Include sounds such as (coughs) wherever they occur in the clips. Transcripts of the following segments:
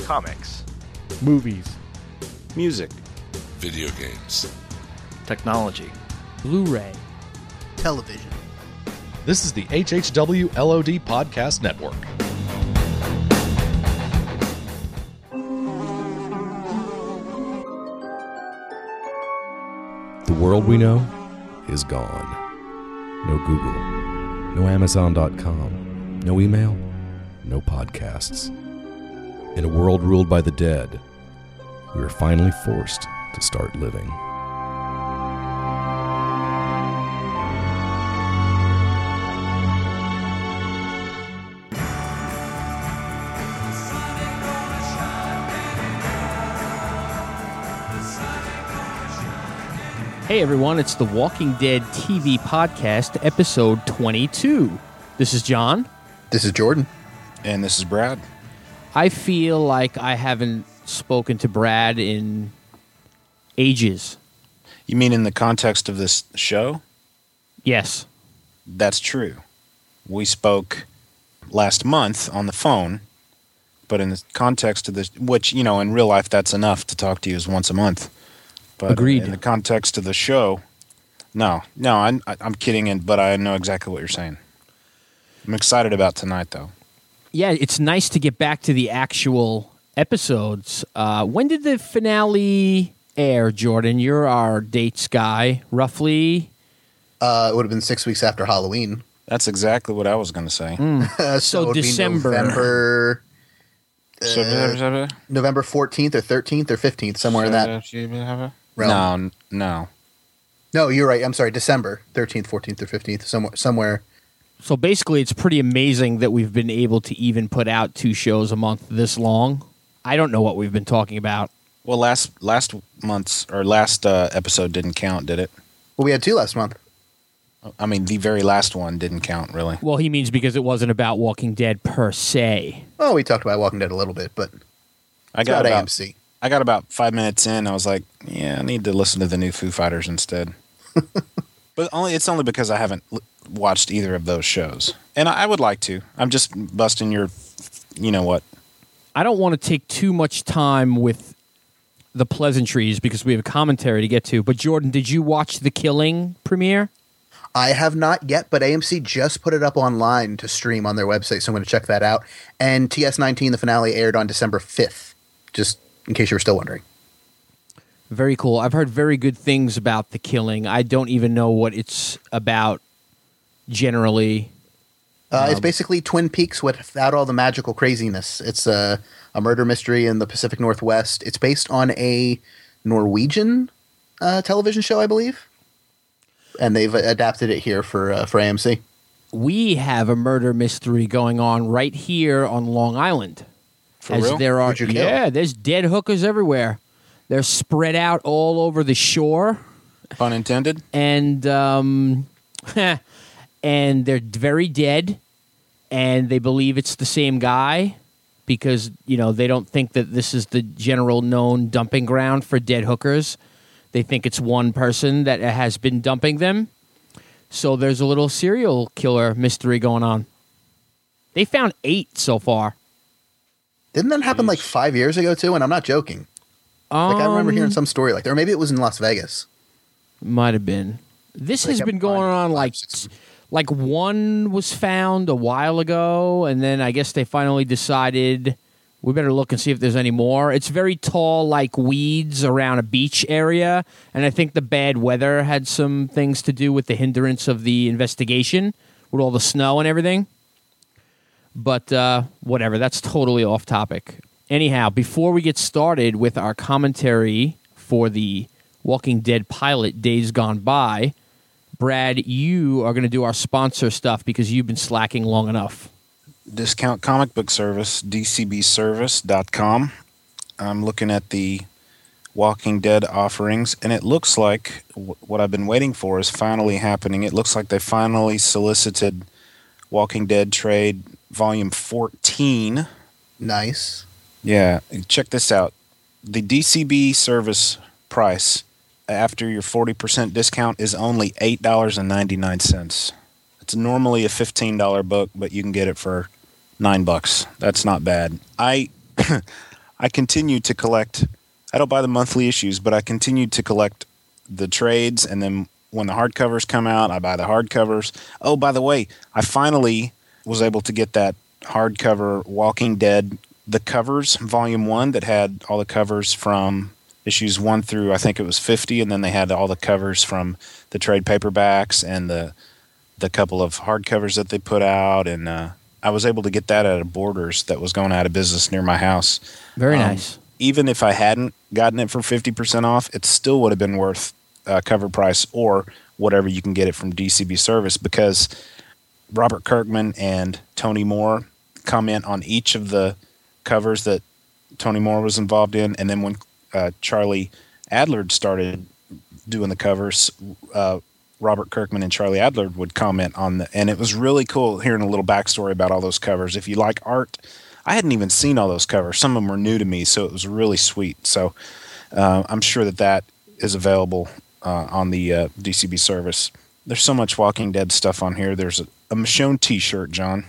comics, movies, music, video games, technology, Blu ray, television. This is the HHW LOD Podcast Network. The world we know is gone. No Google, no Amazon.com, no email, no podcasts. In a world ruled by the dead, we are finally forced to start living. Hey everyone, it's the Walking Dead TV podcast, episode 22. This is John. This is Jordan. and this is Brad. I feel like I haven't spoken to Brad in ages. You mean in the context of this show? Yes. That's true. We spoke last month on the phone, but in the context of this, which, you know, in real life, that's enough to talk to you is once a month. But Agreed. in the context of the show, no, no, I'm, I'm kidding, but I know exactly what you're saying. I'm excited about tonight, though. Yeah, it's nice to get back to the actual episodes. Uh, when did the finale air, Jordan? You're our dates guy, roughly. Uh, it would have been six weeks after Halloween. That's exactly what I was going to say. (laughs) Uh, So it would be December. November, uh, November 14th or 13th or 15th, somewhere in that realm. No, n- no. No, you're right. I'm sorry. December 13th, 14th, or 15th, somewhere. somewhere. So basically, it's pretty amazing that we've been able to even put out two shows a month this long. I don't know what we've been talking about. Well, last last month's or last uh, episode didn't count, did it? Well, we had two last month. I mean, the very last one didn't count, really. Well, he means because it wasn't about Walking Dead per se. Well, we talked about Walking Dead a little bit, but I got about about AMC. I got about five minutes in. I was like, yeah, I need to listen to the new Foo Fighters instead. (laughs) but only it's only because I haven't l- watched either of those shows, and I, I would like to. I'm just busting your, you know what? I don't want to take too much time with the pleasantries because we have a commentary to get to. But Jordan, did you watch the Killing premiere? I have not yet, but AMC just put it up online to stream on their website, so I'm going to check that out. And TS19, the finale, aired on December 5th, just in case you were still wondering. Very cool. I've heard very good things about the Killing. I don't even know what it's about generally. Uh, it's basically Twin Peaks without all the magical craziness. It's a, a murder mystery in the Pacific Northwest. It's based on a Norwegian uh, television show, I believe, and they've adapted it here for uh, for AMC. We have a murder mystery going on right here on Long Island. For as real? there are Who'd kill? yeah, there's dead hookers everywhere. They're spread out all over the shore. Pun intended. and um, (laughs) and they're very dead, and they believe it's the same guy because you know they don't think that this is the general known dumping ground for dead hookers. They think it's one person that has been dumping them. So there's a little serial killer mystery going on. They found eight so far. Didn't that happen like five years ago too? And I'm not joking. Like I remember Um, hearing some story like that, or maybe it was in Las Vegas. Might have been. This Like has a been going five- on five, like six- like one was found a while ago, and then I guess they finally decided we better look and see if there's any more. It's very tall, like weeds around a beach area, and I think the bad weather had some things to do with the hindrance of the investigation with all the snow and everything. But uh, whatever, that's totally off topic. Anyhow, before we get started with our commentary for the Walking Dead pilot Days Gone By, Brad, you are going to do our sponsor stuff because you've been slacking long enough. Discount comic book service, dcbservice.com. I'm looking at the Walking Dead offerings, and it looks like w- what I've been waiting for is finally happening. It looks like they finally solicited Walking Dead Trade Volume 14. Nice. Yeah, check this out. The DCB service price after your 40% discount is only $8.99. It's normally a $15 book, but you can get it for 9 bucks. That's not bad. I (clears throat) I continue to collect. I don't buy the monthly issues, but I continue to collect the trades, and then when the hardcovers come out, I buy the hardcovers. Oh, by the way, I finally was able to get that hardcover Walking Dead the covers volume 1 that had all the covers from issues 1 through I think it was 50 and then they had all the covers from the trade paperbacks and the the couple of hardcovers that they put out and uh, I was able to get that at a Borders that was going out of business near my house. Very Um, nice. Even if I hadn't gotten it for 50% off, it still would have been worth uh, cover price or whatever you can get it from DCB service because Robert Kirkman and Tony Moore comment on each of the covers that Tony Moore was involved in. And then when uh, Charlie Adlard started doing the covers, uh, Robert Kirkman and Charlie Adlard would comment on the, and it was really cool hearing a little backstory about all those covers. If you like art, I hadn't even seen all those covers. Some of them were new to me, so it was really sweet. So uh, I'm sure that that is available uh, on the uh, DCB service. There's so much Walking Dead stuff on here. There's a, a Michonne T-shirt, John.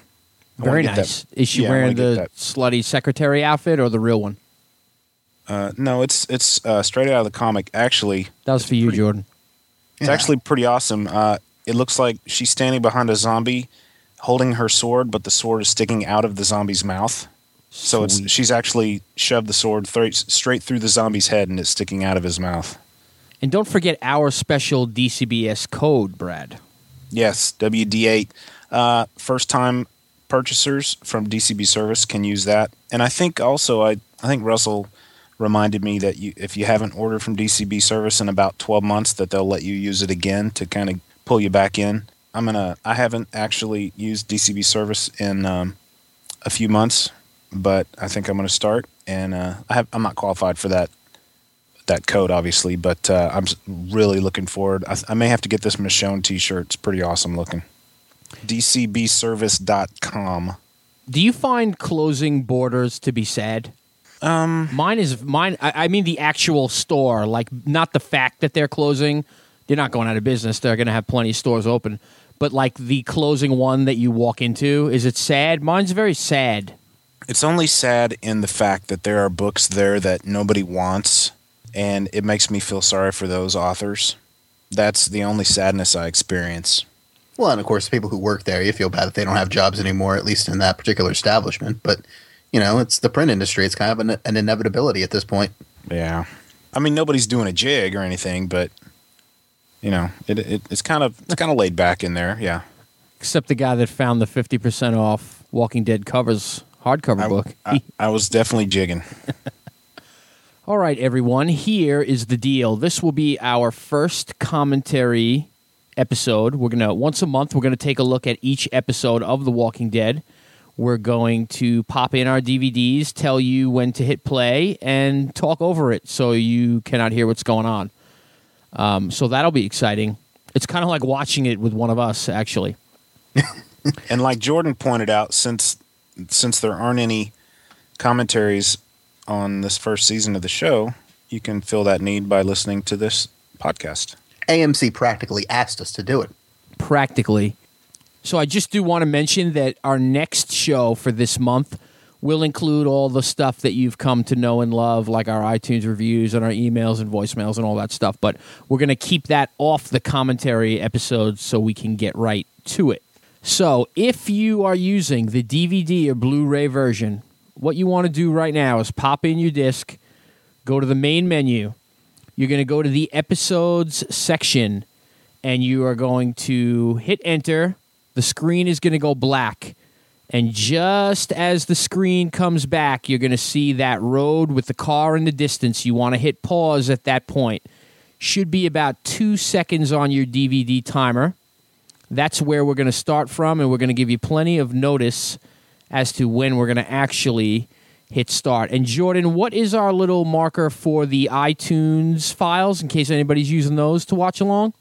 I Very nice. that- Is she yeah, wearing the slutty secretary outfit or the real one? Uh, no, it's it's uh, straight out of the comic. Actually, That was for you, pretty- Jordan. It's Yeah. actually pretty awesome. Uh, it looks like she's standing behind a zombie, holding her sword, but the sword is sticking out of the zombie's mouth. So it's she's actually shoved the sword thra- straight through the zombie's head, and it's sticking out of his mouth. And don't forget our special DCBS code, Brad. Yes, WD8. Uh, first time purchasers from DCB service can use that. And I think also I I think Russell reminded me that you if you haven't ordered from DCB service in about 12 months that they'll let you use it again to kind of pull you back in. I'm to I haven't actually used DCB service in um, a few months, but I think I'm to start and uh, I have I'm not qualified for that that code obviously, but uh, I'm really looking forward. I, I may have to get this Michonne t-shirt. It's pretty awesome looking. DCBservice.com. Do you find closing borders to be sad? Um, Mine is mine. I, I mean the actual store, like not the fact that they're closing. They're not going out of business. They're going to have plenty of stores open. But like the closing one that you walk into, is it sad? Mine's very sad. it's only sad in the fact that there are books there that nobody wants, and it makes me feel sorry for those authors. That's the only sadness I experience. Well, and of course, people who work there, you feel bad that they don't have jobs anymore, at least in that particular establishment. But you know, it's the print industry; it's kind of an, an inevitability at this point. Yeah, I mean nobody's doing a jig or anything, but you know it, it it's kind of it's kind of laid back in there. Yeah, Except the guy that found the fifty percent off Walking Dead covers hardcover I, book. I, I was definitely jigging. (laughs) All right, everyone, here is the deal. This will be our first commentary episode. We're going to, once a month, we're going to take a look at each episode of The Walking Dead. We're going to pop in our DVDs, tell you when to hit play, and talk over it so you cannot hear what's going on. Um, so that'll be exciting. It's kind of like watching it with one of us, actually. (laughs) And like Jordan pointed out, since since there aren't any commentaries on this first season of the show, you can fill that need by listening to this podcast. AMC practically asked us to do it. practically. So I just do want to mention that our next show for this month will include all the stuff that you've come to know and love, like our iTunes reviews and our emails and voicemails and all that stuff. But we're going to keep that off the commentary episodes so we can get right to it. So if you are using the DVD or Blu ray version, what you want to do right now is pop in your disc, go to the main menu. You're going to go to the episodes section and you are going to hit enter. The screen is going to go black. And just as the screen comes back, you're going to see that road with the car in the distance. You want to hit pause at that point. Should be about two seconds on your DVD timer. That's where we're going to start from, and we're going to give you plenty of notice as to when we're going to actually hit start. And Jordan, what is our little marker for the iTunes files in case anybody's using those to watch along?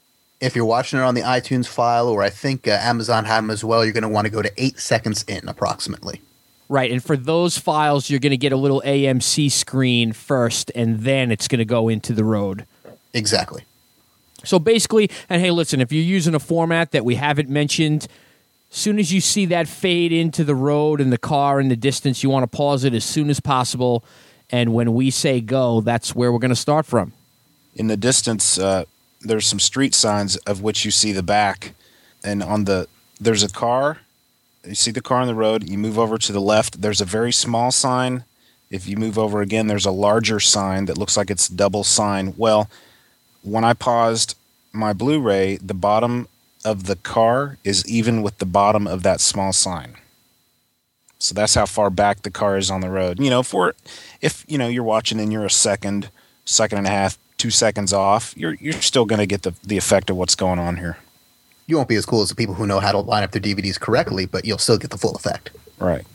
If you're watching it on the iTunes file, or I think uh, Amazon had them as well, you're going to want to go to eight seconds in approximately. Right, and for those files, you're going to get a little AMC screen first, and then it's going to go into the road. Exactly. So basically, and hey, listen, if you're using a format that we haven't mentioned, as soon as you see that fade into the road and the car in the distance, you want to pause it as soon as possible And when we say go, that's where we're going to start from. In the distance, uh, there's some street signs of which you see the back, and on the there's a car. You see the car on the road. You move over to the left. There's a very small sign. If you move over again, there's a larger sign that looks like it's double sign. Well, when I paused my Blu-ray, the bottom of the car is even with the bottom of that small sign. So that's how far back the car is on the road. You know, for if you know you're watching and you're a second, second and a half, two seconds off, you're you're still going to get the the effect of what's going on here. You won't be as cool as the people who know how to line up their DVDs correctly, but you'll still get the full effect. Right.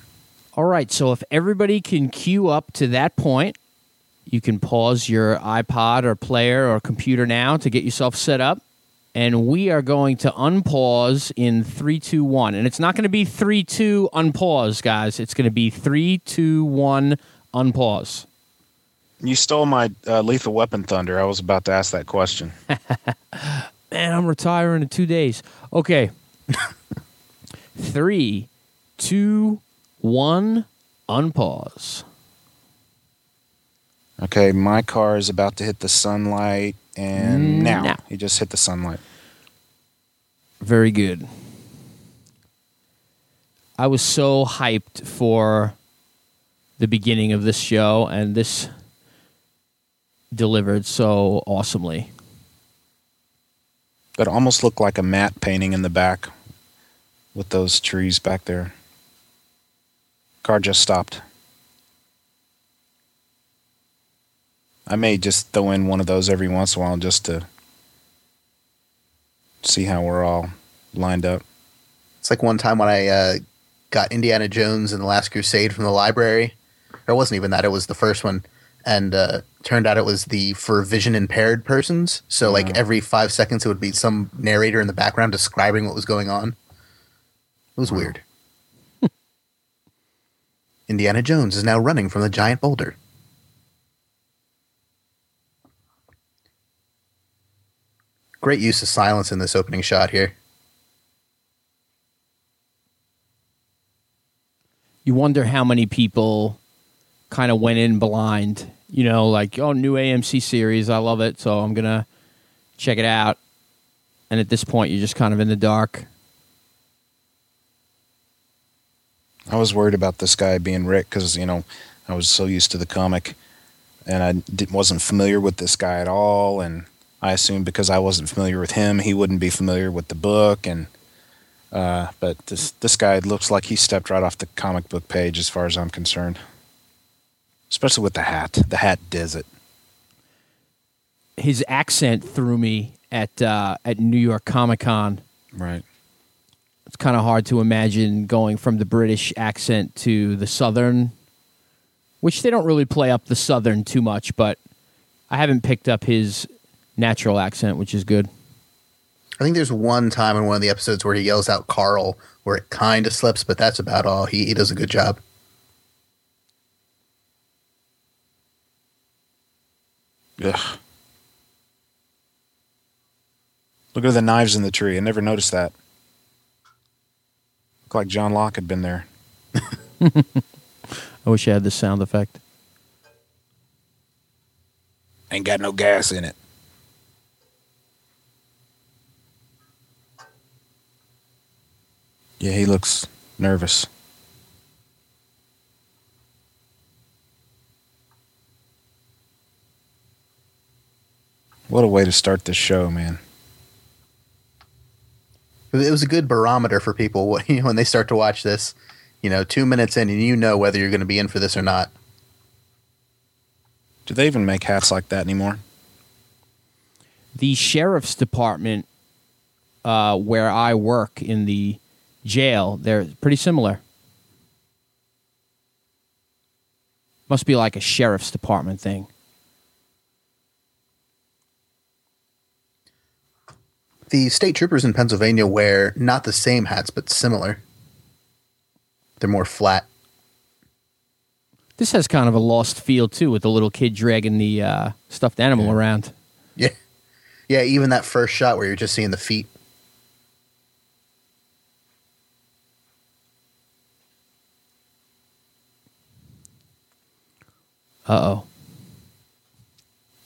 All right, so if everybody can queue up to that point, you can pause your iPod or player or computer now to get yourself set up. And we are going to unpause in three, two, one. And it's not going to be three, two, unpause, guys. It's going to be three, two, one, unpause. You stole my uh, lethal weapon thunder. I was about to ask that question. (laughs) Man, I'm retiring in two days. Okay. (laughs) three, two, one, unpause. Okay, my car is about to hit the sunlight, and now, Now. he just hit the sunlight. Very good. I was so hyped for the beginning of this show, and this delivered so awesomely. That almost looked like a matte painting in the back with those trees back there. Car just stopped. I may just throw in one of those every once in a while just to see how we're all lined up. It's like one time when I uh, got Indiana Jones and the Last Crusade from the library. Or it wasn't even that; it was the first one, and uh, turned out it was the for vision impaired persons. So, like every five seconds, it would be some narrator in the background describing what was going on. It was weird. (laughs) Indiana Jones is now running from the giant boulder. Great use of silence in this opening shot here. You wonder how many people kind of went in blind, you know, like, oh, new AMC series. I love it. So I'm going to check it out. And at this point, you're just kind of in the dark. I was worried about this guy being Rick because you know I was so used to the comic, and I wasn't familiar with this guy at all. And I assumed because I wasn't familiar with him, he wouldn't be familiar with the book. And uh, but this this guy looks like he stepped right off the comic book page, as far as I'm concerned. Especially with the hat. The hat does it. His accent threw me at uh, at New York Comic Con. Right. it's kind of hard to imagine going from the British accent to the Southern, which they don't really play up the Southern too much, but I haven't picked up his natural accent, which is good. I think there's one time in one of the episodes where he yells out Carl, where it kind of slips, but that's about all. He, he does a good job. Ugh. Look at the knives in the tree. I never noticed that. Look like John Locke had been there. (laughs) I wish I had the sound effect. Ain't got no gas in it. Yeah, he looks nervous. What a way to start this show, man. It was a good barometer for people (laughs) when when they start to watch this. You know, two minutes in, and you know whether you're going to be in for this or not. Do they even make hats like that anymore? The sheriff's department, uh, where I work in the jail, they're pretty similar. Must be like a sheriff's department thing. The state troopers in Pennsylvania wear not the same hats, but similar. They're more flat. This has kind of a lost feel too, with the little kid dragging the uh, stuffed animal around. Yeah, yeah. Even that first shot where you're just seeing the feet. Uh oh.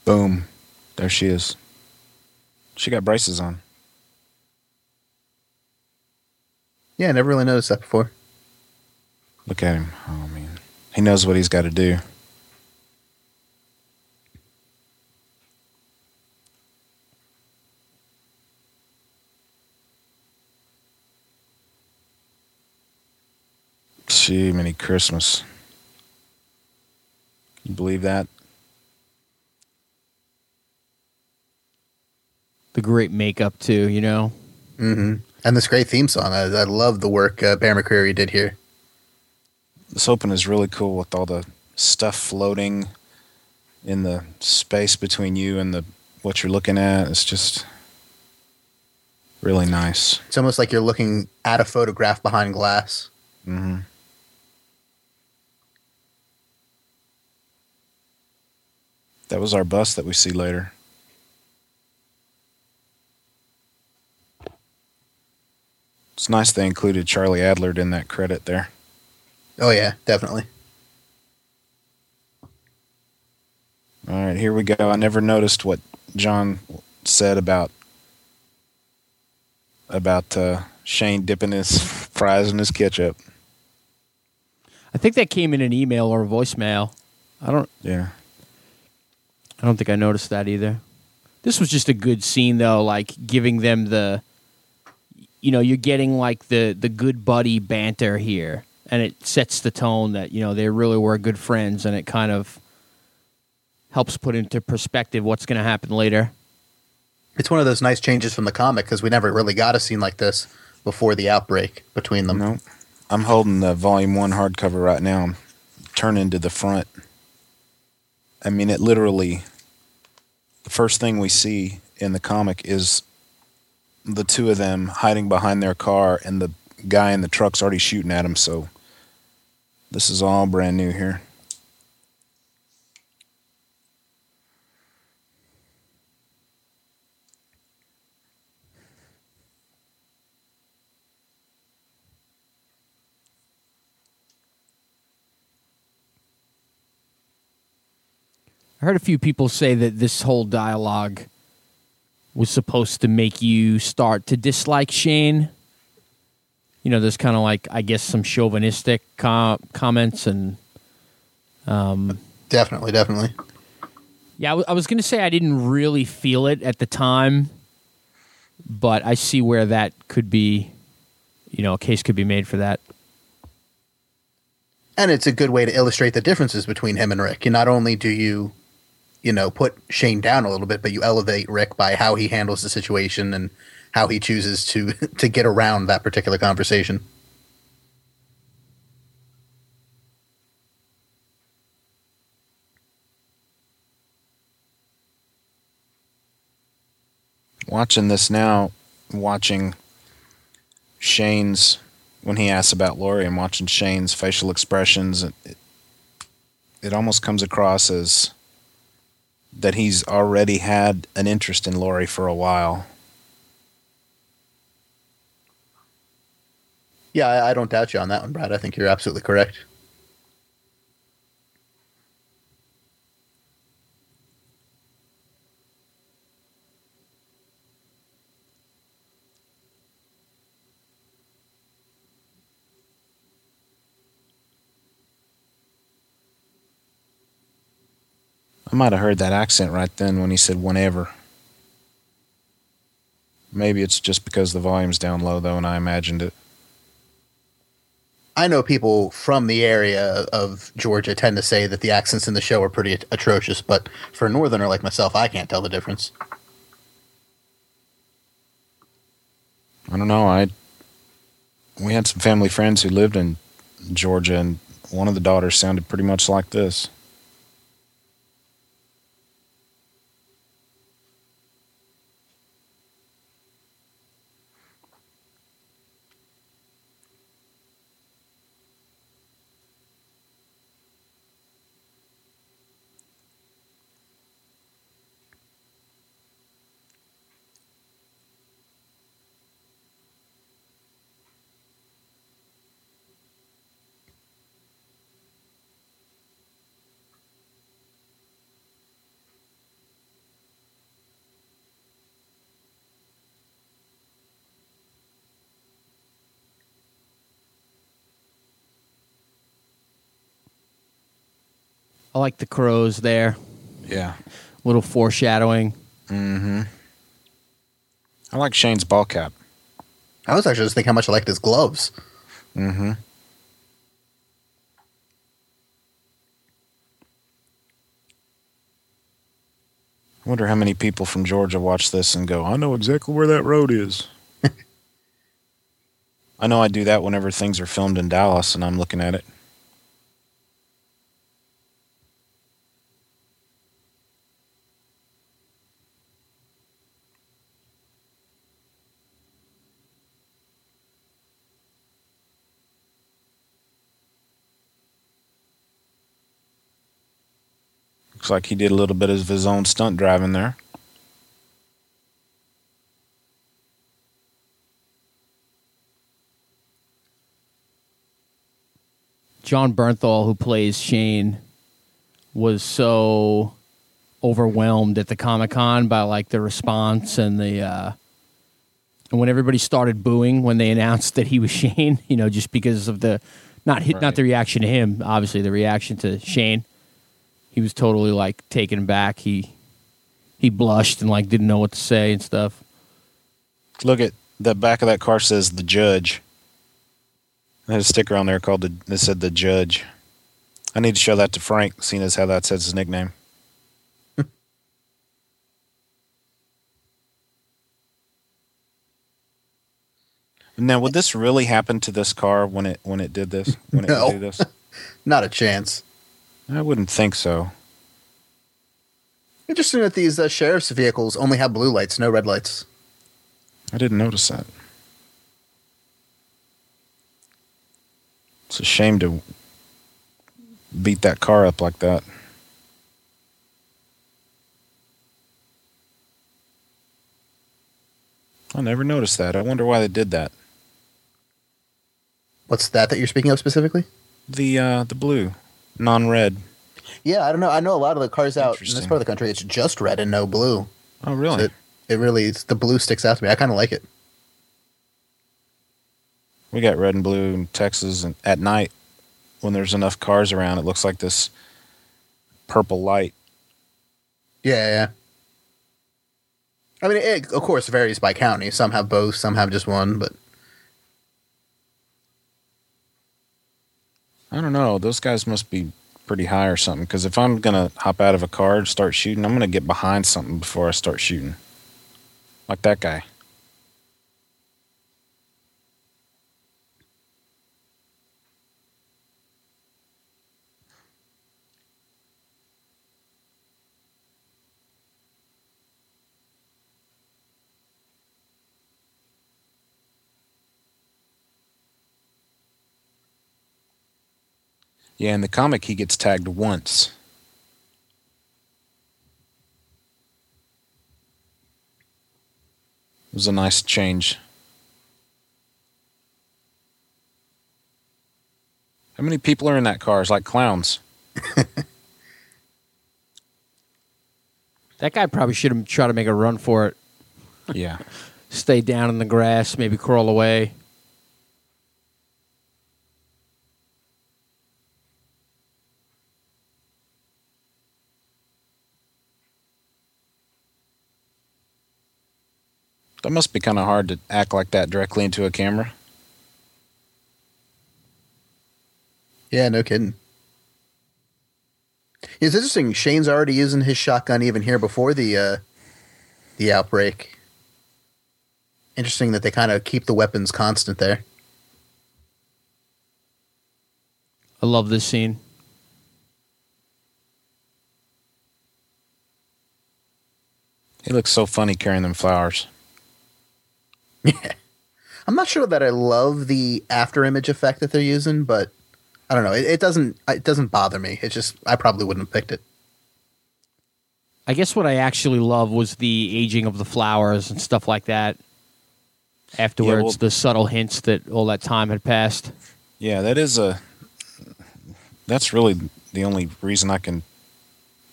Boom. There she is. She got braces on. Yeah, I never really noticed that before. Look at him. Oh, man. He knows what he's got to do. Gee, many Christmas. Can you believe that? The great makeup too, you know. hmm And this great theme song. I, I love the work uh, Bear McCreary did here. This open is really cool with all the stuff floating in the space between you and the what you're looking at. It's just really nice. It's almost like you're looking at a photograph behind glass. hmm That was our bus that we see later. It's nice they included Charlie Adlard in that credit there. Oh yeah, definitely. All right, here we go. I never noticed what John said about about uh, Shane dipping his (laughs) fries in his ketchup. I think that came in an email or a voicemail. I don't Yeah. I don't think I noticed that either. This was just a good scene though, like giving them the you know, you're getting like the the good buddy banter here and it sets the tone that, you know, they really were good friends and it kind of helps put into perspective what's going to happen later. It's one of those nice changes from the comic because we never really got a scene like this before the outbreak between them. No, I'm holding the volume one hardcover right now. I'm turning to the front. I mean, it literally. The first thing we see in the comic is the two of them hiding behind their car, and the guy in the truck's already shooting at him. So, this is all brand new here. I heard a few people say that this whole dialogue was supposed to make you start to dislike Shane. You know, there's kind of like, I guess, some chauvinistic com- comments. And um, Definitely, definitely. yeah, I, w- I was going to say I didn't really feel it at the time, but I see where that could be, you know, a case could be made for that. And it's a good way to illustrate the differences between him and Rick. And not only do you, you know, put Shane down a little bit, but you elevate Rick by how he handles the situation and how he chooses to (laughs) to get around that particular conversation. watching this now, watching Shane's when he asks about Lori and watching Shane's facial expressions, it, it almost comes across as that he's already had an interest in Lori for a while. Yeah, I, I don't doubt you on that one, Brad. I think you're absolutely correct. I might have heard that accent right then when he said whenever. Maybe it's just because the volume's down low though and I imagined it. I know people from the area of Georgia tend to say that the accents in the show are pretty at- atrocious, but for a northerner like myself, I can't tell the difference. I don't know. I we had some family friends who lived in Georgia, and one of the daughters sounded pretty much like this. Like the crows there. Yeah. Little foreshadowing. Mm-hmm. I like Shane's ball cap. I was actually just thinking how much I liked his gloves. Mm-hmm. I wonder how many people from Georgia watch this and go, I know exactly where that road is. (laughs) I know I do that whenever things are filmed in Dallas and I'm looking at it. Looks like he did a little bit of his own stunt driving there. Jon Bernthal, who plays Shane, was so overwhelmed at the Comic Con by like the response and the uh, and when everybody started booing when they (laughs) announced that he was Shane, you know, just because of the not hit, not the reaction to him, obviously the reaction to Shane. He was totally like taken back. He he blushed and like didn't know what to say and stuff. Look at the back of that car says the judge. There's a sticker on there called the that said the judge. I need to show that to Frank, seeing as how that says his nickname. (laughs) now, would this really happen to this car when it when it did this? When it No. did this? (laughs) Not a chance. I wouldn't think so. Interesting that these uh, sheriff's vehicles only have blue lights, no red lights. I didn't notice that. It's a shame to beat that car up like that. I never noticed that. I wonder why they did that. What's that that you're speaking of specifically? The uh the blue, non-red. Yeah, I don't know. I know a lot of the cars out in this part of the country, it's just red and no blue. Oh, really? It, it really, it's, the blue sticks out to me. I kind of like it. We got red and blue in Texas, and at night, when there's enough cars around, it looks like this purple light. Yeah, yeah. I mean, it, of course, varies by county. Some have both, some have just one, but I don't know. Those guys must be pretty high or something. Because if I'm gonna hop out of a car and start shooting, I'm gonna get behind something before I start shooting. Like that guy. Yeah, in the comic, he gets tagged once. It was a nice change. How many people are in that car? It's like clowns. (laughs) That guy probably should have tried to make a run for it. Yeah. (laughs) Stay down in the grass, maybe crawl away. That must be kind of hard to act like that directly into a camera. yeah, no kidding. It's interesting. Shane's already using his shotgun even here before the uh, the outbreak. Interesting that they kind of keep the weapons constant there. I love this scene. He looks so funny carrying them flowers. (laughs) I'm not sure that I love the after image effect that they're using, but I don't know. It, it doesn't it doesn't bother me. It's just I probably wouldn't have picked it. I guess what I actually love was the aging of the flowers and stuff like that. Afterwards, well- the subtle hints that all that time had passed. Yeah, that is a. That's really the only reason I can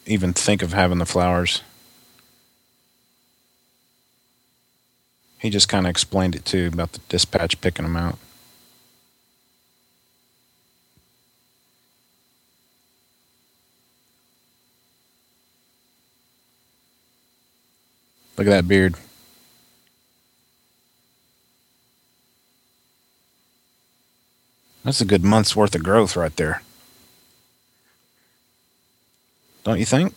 even think of having the flowers. He just kind of explained it too about the dispatch picking him out. Look at that beard. That's a good month's worth of growth right there. Don't you think?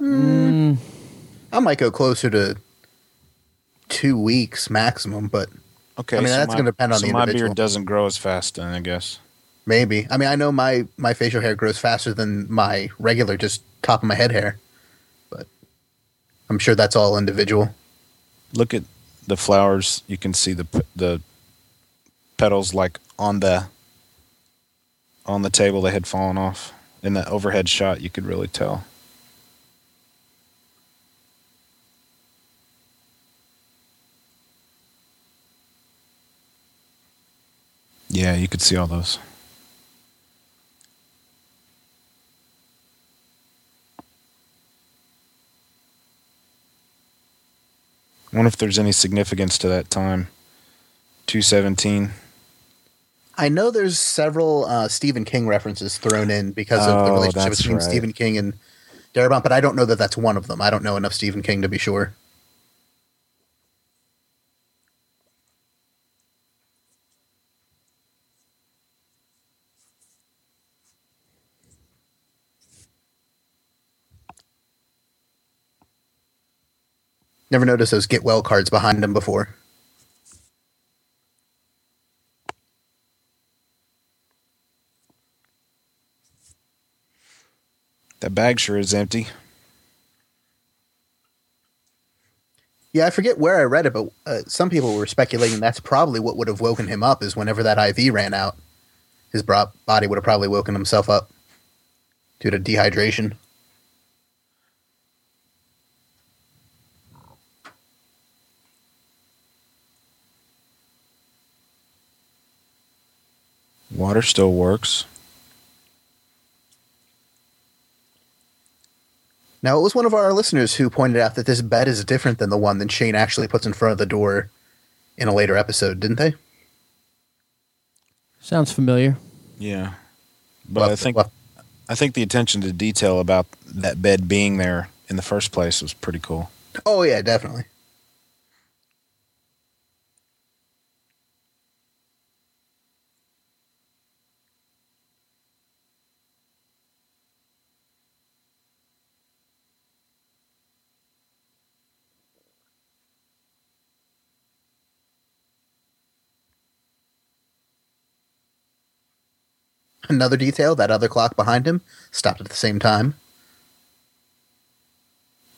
Mm, mm. I might go closer to two weeks maximum, but Okay. I mean, so that's gonna depend on so the my beard doesn't grow as fast, then I guess. maybe. I mean, I know my my facial hair grows faster than my regular just top of my head hair, but I'm sure that's all individual. Look at the flowers. You can see the the petals like on the on the table. They had fallen off in the overhead shot. You could really tell. Yeah, you could see all those. I wonder if there's any significance to that time. 217. I know there's several uh, Stephen King references thrown in because of the Oh, relationship between right. Stephen King and Darabont, but I don't know that that's one of them. I don't know enough Stephen King to be sure. Never noticed those get well cards behind him before. That bag sure is empty. Yeah, I forget where I read it, but uh, some people were speculating that's probably what would have woken him up. Is whenever that IV ran out, his body would have probably woken himself up due to dehydration. Water still works. Now, it was one of our listeners who pointed out that this bed is different than the one that Shane actually puts in front of the door in a later episode, didn't they? Sounds familiar. Yeah. But Well, I think well, I think the attention to detail about that bed being there in the first place was pretty cool. oh yeah, definitely. Another detail: that other clock behind him stopped at the same time.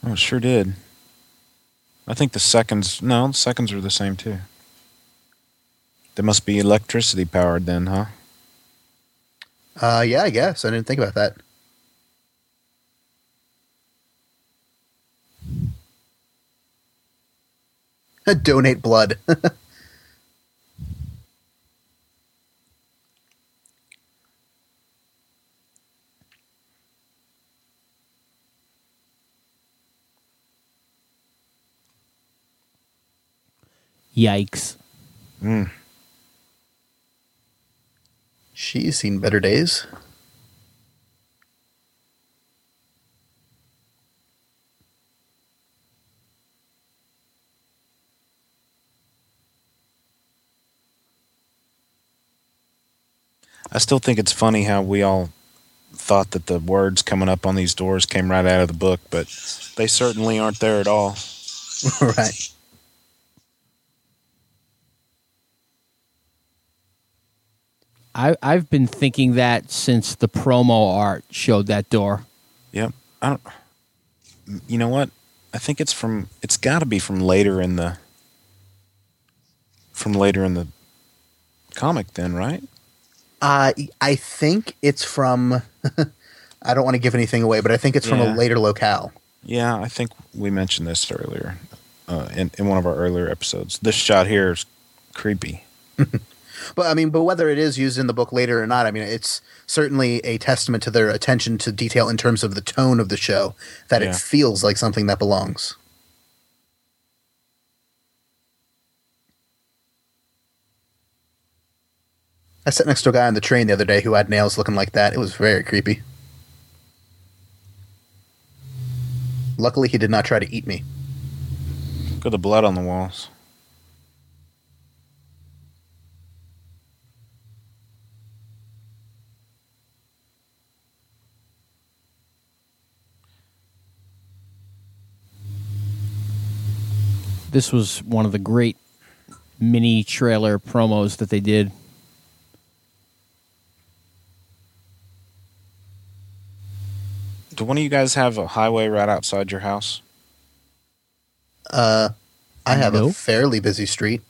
Oh, it sure did. I think the seconds no, the seconds are the same too. They must be electricity powered then, huh? Uh, yeah, I guess I didn't think about that. (laughs) Donate blood. (laughs) Yikes. Mm. She's seen better days. I still think it's funny how we all thought that the words coming up on these doors came right out of the book, but they certainly aren't there at all. (laughs) right. I, I've been thinking that since the promo art showed that door. Yep. I don't. You know what? I think it's from. It's got to be from later in the. From later in the comic, then, right? Uh, I think it's from. (laughs) I don't want to give anything away, but I think it's from a later locale. Yeah, I think we mentioned this earlier, uh, in in one of our earlier episodes. This shot here is creepy. (laughs) But I mean, but whether it is used in the book later or not, I mean, it's certainly a testament to their attention to detail in terms of the tone of the show that Yeah. it feels like something that belongs. I sat next to a guy on the train the other day who had nails looking like that. It was very creepy. Luckily, he did not try to eat me. Look at the blood on the walls. This was one of the great mini trailer promos that they did. Do one of you guys have a highway right outside your house? Uh, I have No. a fairly busy street.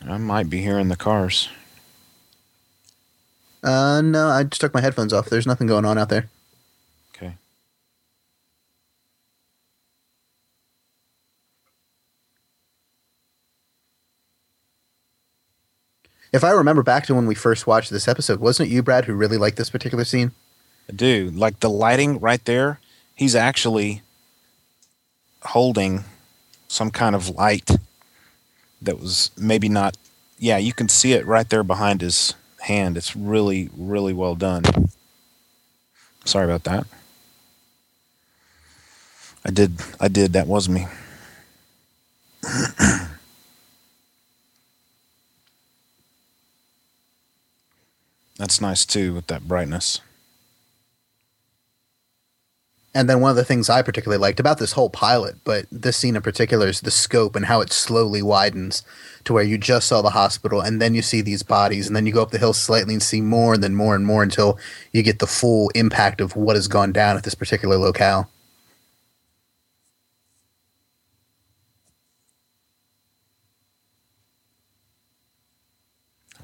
I might be hearing the cars. Uh, no, I just took my headphones off. There's nothing going on out there. Okay. If I remember back to when we first watched this episode, wasn't it you, Brad, who really liked this particular scene? Do. Like the lighting right there, he's actually holding some kind of light that was maybe not. Yeah, you can see it right there behind his hand. It's really, really well done. Sorry about that. I did. I did. That was me. (clears throat) That's nice too with that brightness. And then one of the things I particularly liked about this whole pilot, but this scene in particular, is the scope and how it slowly widens to where you just saw the hospital and then you see these bodies and then you go up the hill slightly and see more and then more and more until you get the full impact of what has gone down at this particular locale.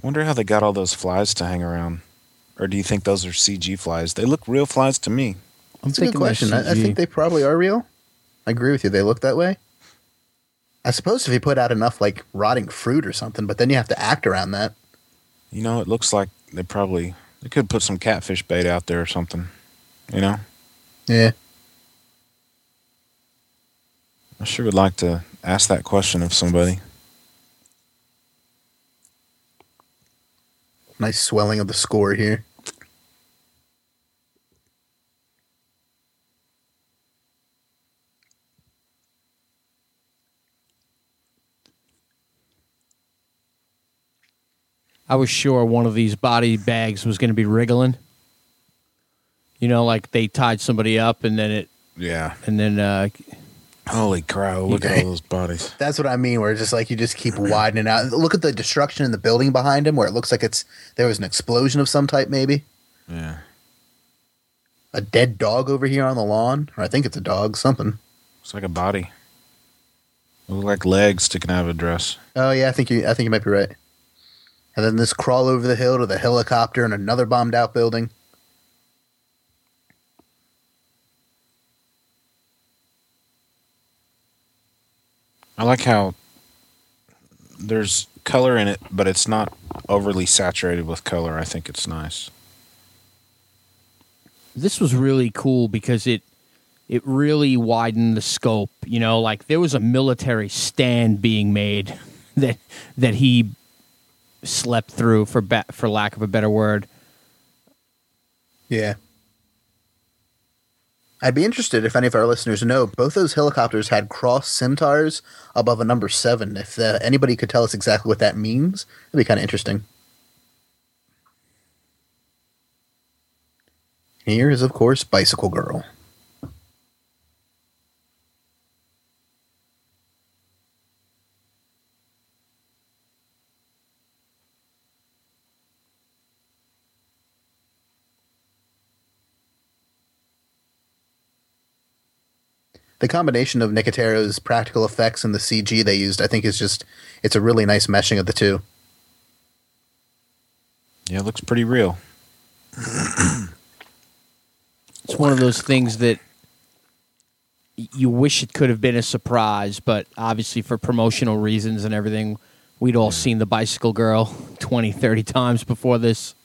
Wonder how they got all those flies to hang around. Or do you think those are CG flies? They look real flies to me. I'm That's a good question. I, I think they probably are real. I agree with you. They look that way. I suppose if you put out enough like rotting fruit or something, but then you have to act around that. You know, it looks like they probably they could put some catfish bait out there or something. You know? Yeah. I sure would like to ask that question of somebody. Nice swelling of the score here. I was sure one of these body bags was going to be wriggling. You know, like they tied somebody up and then it, Yeah. and then uh, Holy crow, look at all those bodies. (laughs) That's what I mean. Where it's just like you just keep widening out. Look at the destruction in the building behind him, where it looks like it's there was an explosion of some type, maybe Yeah. a dead dog over here on the lawn, or I think it's a dog, something. It's like a body. It look like legs sticking out of a dress. Oh yeah, I think you. I think you might be right. And then this crawl over the hill to the helicopter and another bombed out building. I like how there's color in it, but it's not overly saturated with color. I think it's nice. this was really cool because it it really widened the scope. You know, like there was a military stand being made (laughs) that that he slept through for ba- for lack of a better word. Yeah. I'd be interested if any of our listeners know both those helicopters had cross centaurs above a number seven. If uh, anybody could tell us exactly what that means, it'd be kind of interesting. Here is, of course, Bicycle Girl. The combination of Nicotero's practical effects and the CG they used, I think, is just it's a really nice meshing of the two. Yeah, it looks pretty real. (clears throat) It's one of those things that you wish it could have been a surprise, but obviously for promotional reasons and everything, we'd all hmm. seen the Bicycle Girl 20, 30 times before this.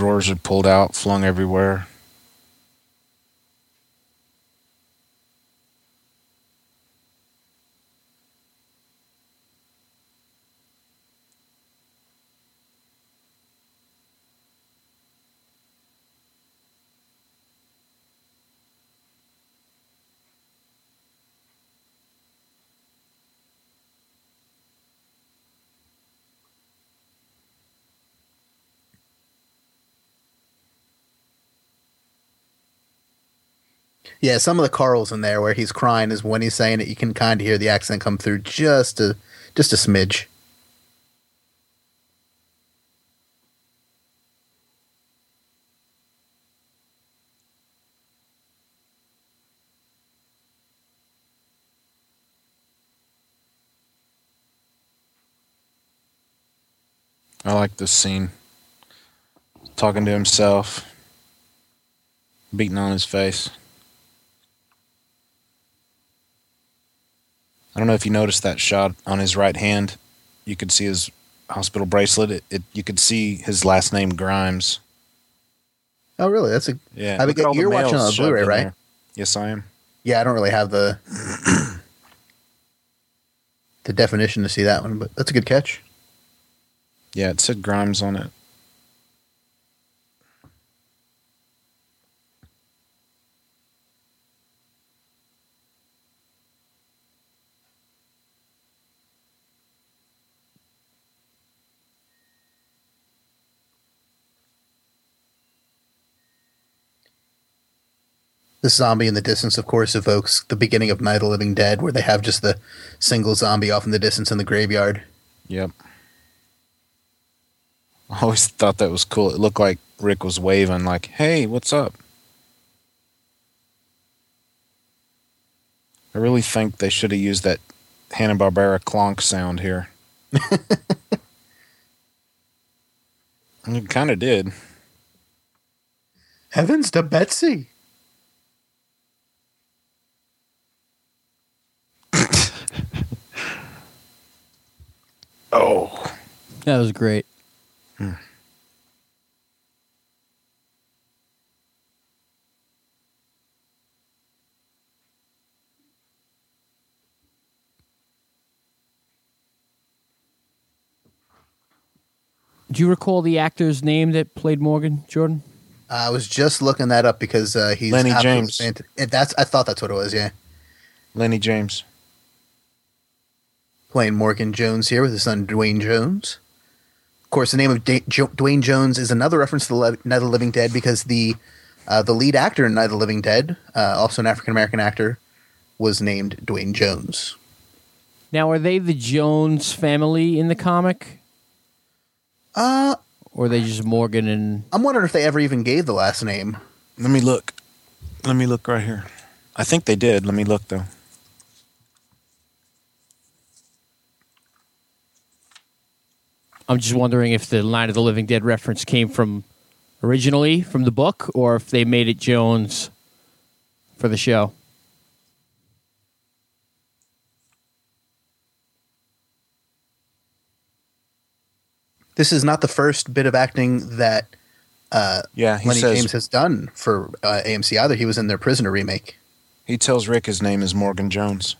Drawers are pulled out, flung everywhere. Yeah, some of the Carls in there where he's crying is when he's saying it. You can kind of hear the accent come through just a just a smidge. I like this scene. Talking to himself, beating on his face. I don't know if you noticed that shot on his right hand. You could see his hospital bracelet. It, it you could see his last name Grimes. Oh, really? That's a Yeah. I look mean, at all the you're watching on the shoved Blu-ray, right? there. Yes, I am. yeah. I don't really have the the definition to see that one, but that's a good catch. Yeah, it said Grimes on it. This zombie in the distance, of course, evokes the beginning of Night of the Living Dead, where they have just the single zombie off in the distance in the graveyard. Yep. I (laughs) always thought that was cool. It looked like Rick was waving, like, hey, what's up? I really think they should have used that Hanna Barbera clonk sound here. (laughs) It kind of did. Heavens to Betsy! Oh. That was great. Do you recall the actor's name that played Morgan, Jordan? I was just looking that up because uh, he's Lenny James. fant- that's I thought that's what it was. Yeah, Lenny James. Playing Morgan Jones here with his son Duane Jones. Of course, the name of da- jo- Duane Jones is another reference to the Le- Night of the Living Dead because the uh, the lead actor in Night of the Living Dead, uh, also an African American actor, was named Duane Jones. Now, are they the Jones family in the comic? Uh, Or are they just Morgan and. I'm wondering if they ever even gave the last name. Let me look. Let me look right here. I think they did. Let me look, though. I'm just wondering if the Night of the Living Dead reference came from originally from the book or if they made it Jones for the show. This is not the first bit of acting that uh, Yeah, he Lenny says James has done for uh, AMC either. He was in their Prisoner remake. he tells Rick his name is Morgan Jones.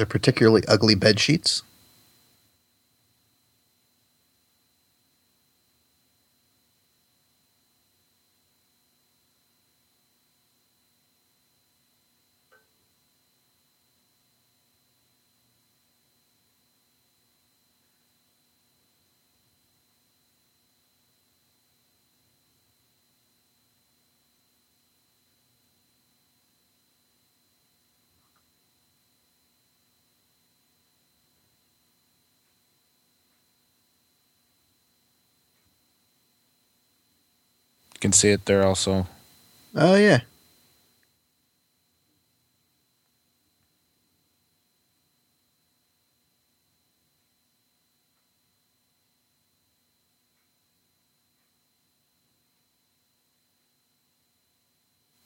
Are particularly ugly bed sheets. Can see it there also. Oh yeah.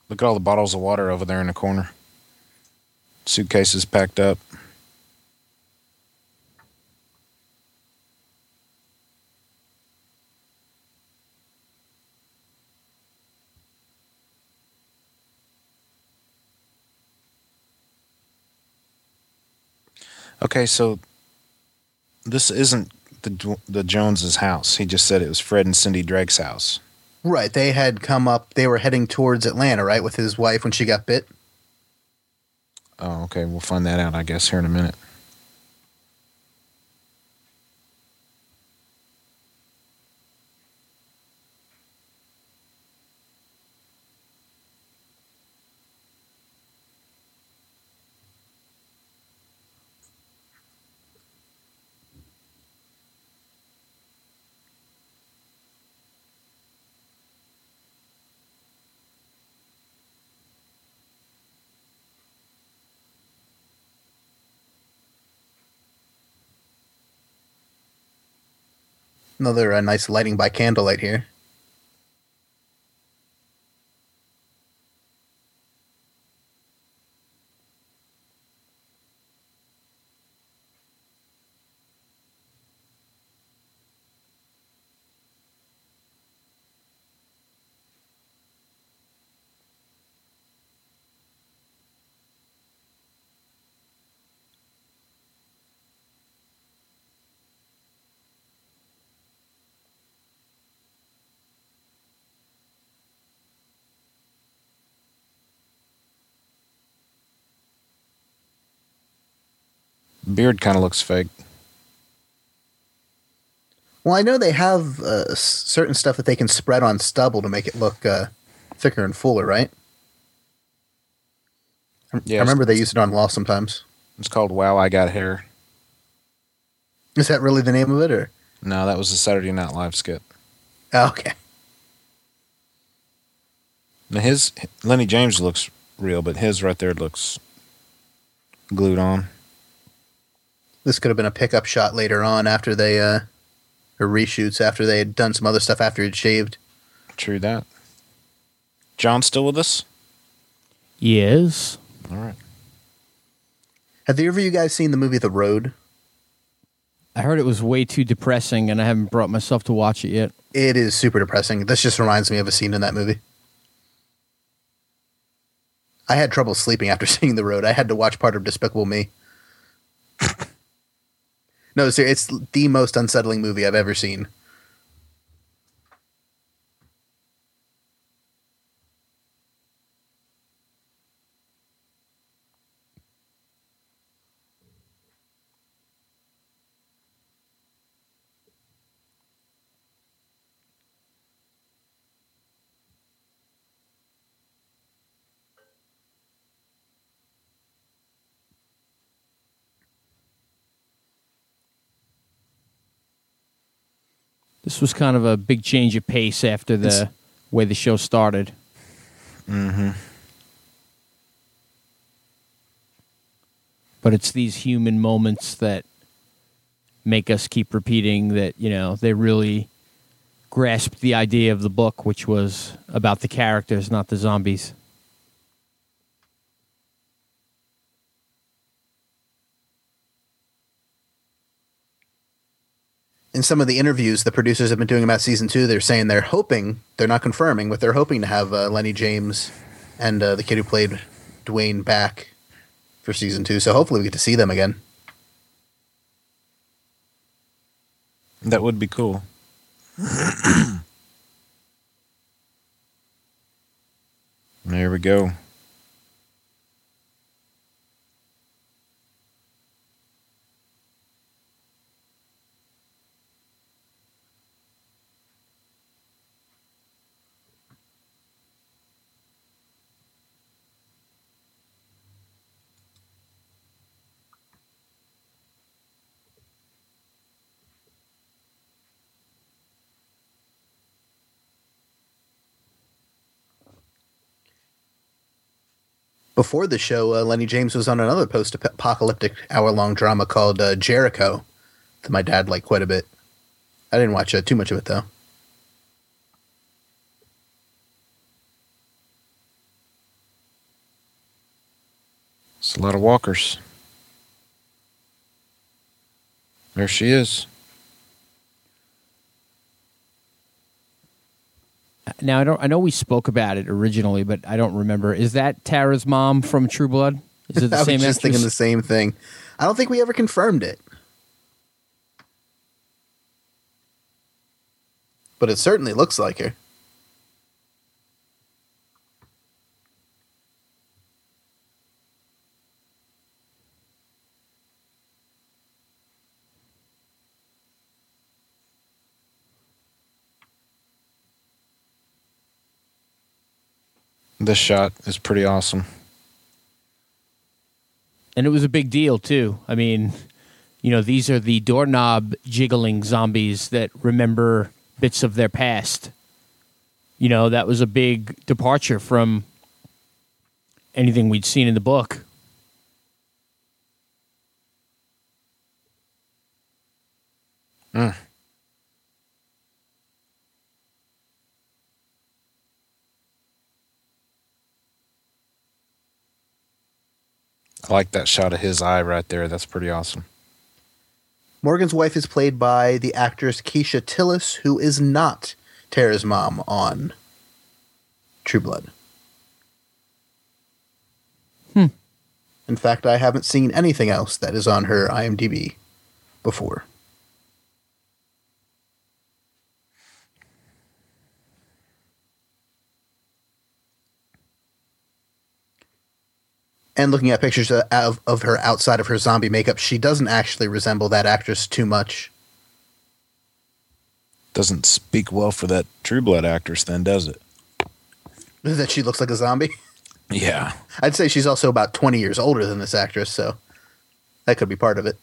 Look at all the bottles of water over there in the corner. Suitcases packed up. Okay, so this isn't the the Joneses' house. He just said it was Fred and Cindy Drake's house. Right. They had come up. They were heading towards Atlanta, right, with his wife when she got bit. Oh, okay. We'll find that out, I guess, here in a minute. Another uh, nice lighting by candlelight here. Beard kind of looks fake. Well, I know they have uh, certain stuff that they can spread on stubble to make it look uh, thicker and fuller, right? Yeah, I remember they used it on Law sometimes. It's called Wow, I Got Hair. Is that really the name of it, or? No, that was a Saturday Night Live skit. Oh, okay. Now his Lenny James looks real, but his right there looks glued on. This could have been a pickup shot later on after they, uh, or reshoots after they had done some other stuff after he'd shaved. True that. John still with us? Yes. All right. Have either of you guys seen the movie The Road? I heard it was way too depressing, and I haven't brought myself to watch it yet. It is super depressing. This just reminds me of a scene in that movie. I had trouble sleeping after (laughs) seeing The Road. I had to watch part of Despicable Me. (laughs) no, ser- it's the most unsettling movie I've ever seen. This was kind of a big change of pace after the It's- way the show started. Mm-hmm. But it's these human moments that make us keep repeating that, you know, they really grasped the idea of the book, which was about the characters, not the zombies. In some of the interviews the producers have been doing about season two, they're saying they're hoping, they're not confirming, but they're hoping to have uh, Lenny James and uh, the kid who played Duane back for season two. So hopefully we get to see them again. That would be cool. (coughs) there we go. Before the show, uh, Lenny James was on another post-apocalyptic hour-long drama called uh, Jericho that my dad liked quite a bit. I didn't watch uh, too much of it though. It's a lot of walkers. There she is. Now I don't I know we spoke about it originally, but I don't remember. Is that Tara's mom from True Blood? Is it the (laughs) I was same just thinking the same thing. I don't think we ever confirmed it. But it certainly looks like her. This shot is pretty awesome. and it was a big deal too. I mean, you know, these are the doorknob jiggling zombies that remember bits of their past. You know, that was a big departure from anything we'd seen in the book. Mm. I like that shot of his eye right there. That's pretty awesome. Morgan's wife is played by the actress Keisha Tillis, who is not Tara's mom on True Blood. Hmm. In fact, I haven't seen anything else that is on her IMDb before. And looking at pictures of, of her outside of her zombie makeup, she doesn't actually resemble that actress too much. Doesn't speak well for that True Blood actress, then, does it? That she looks like a zombie. Yeah. I'd say she's also about 20 years older than this actress, so that could be part of it.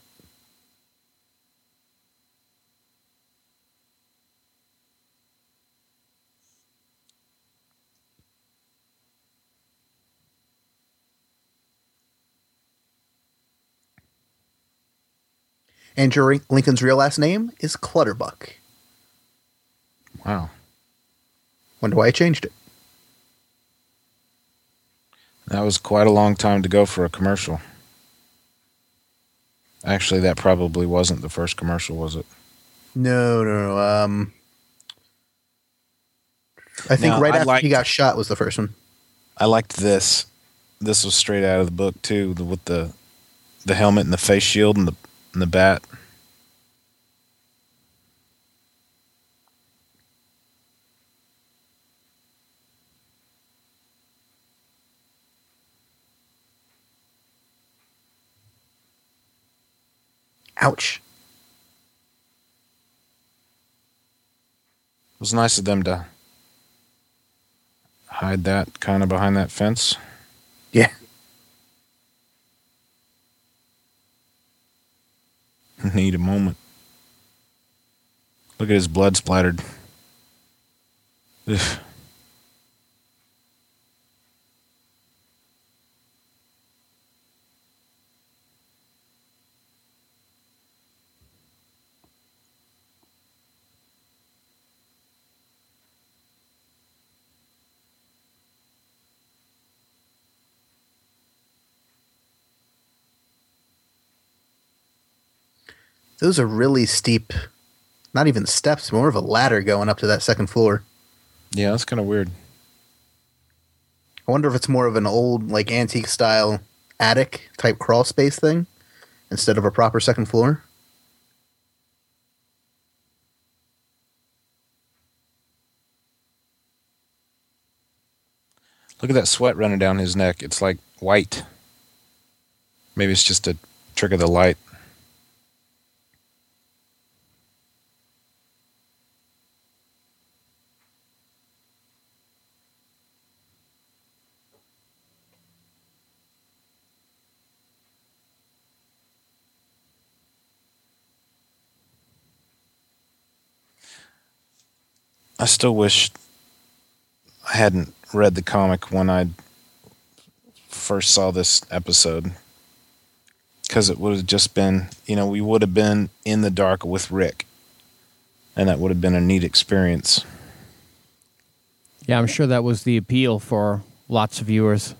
Andrew Lincoln's real last name is Clutterbuck. Wow. Wonder why I changed it. That was quite a long time to go for a commercial. Actually, that probably wasn't the first commercial, was it? No, no, no. Um, I think Now, right I after liked- he got shot was the first one. I liked this. This was straight out of the book too, the, with the the helmet and the face shield and the and the bat. Ouch. It was nice of them to hide that kind of behind that fence. Yeah. Need a moment. Look at his blood splattered. Ugh. Those are really steep, not even steps, more of a ladder going up to that second floor. Yeah, that's kind of weird. I wonder if it's more of an old, like antique style attic type crawl space thing instead of a proper second floor. Look at that sweat running down his neck. It's like white. Maybe it's just a trick of the light. I still wish I hadn't read the comic when I first saw this episode. Because it would have just been, you know, we would have been in the dark with Rick. And that would have been a neat experience. Yeah, I'm sure that was the appeal for lots of viewers.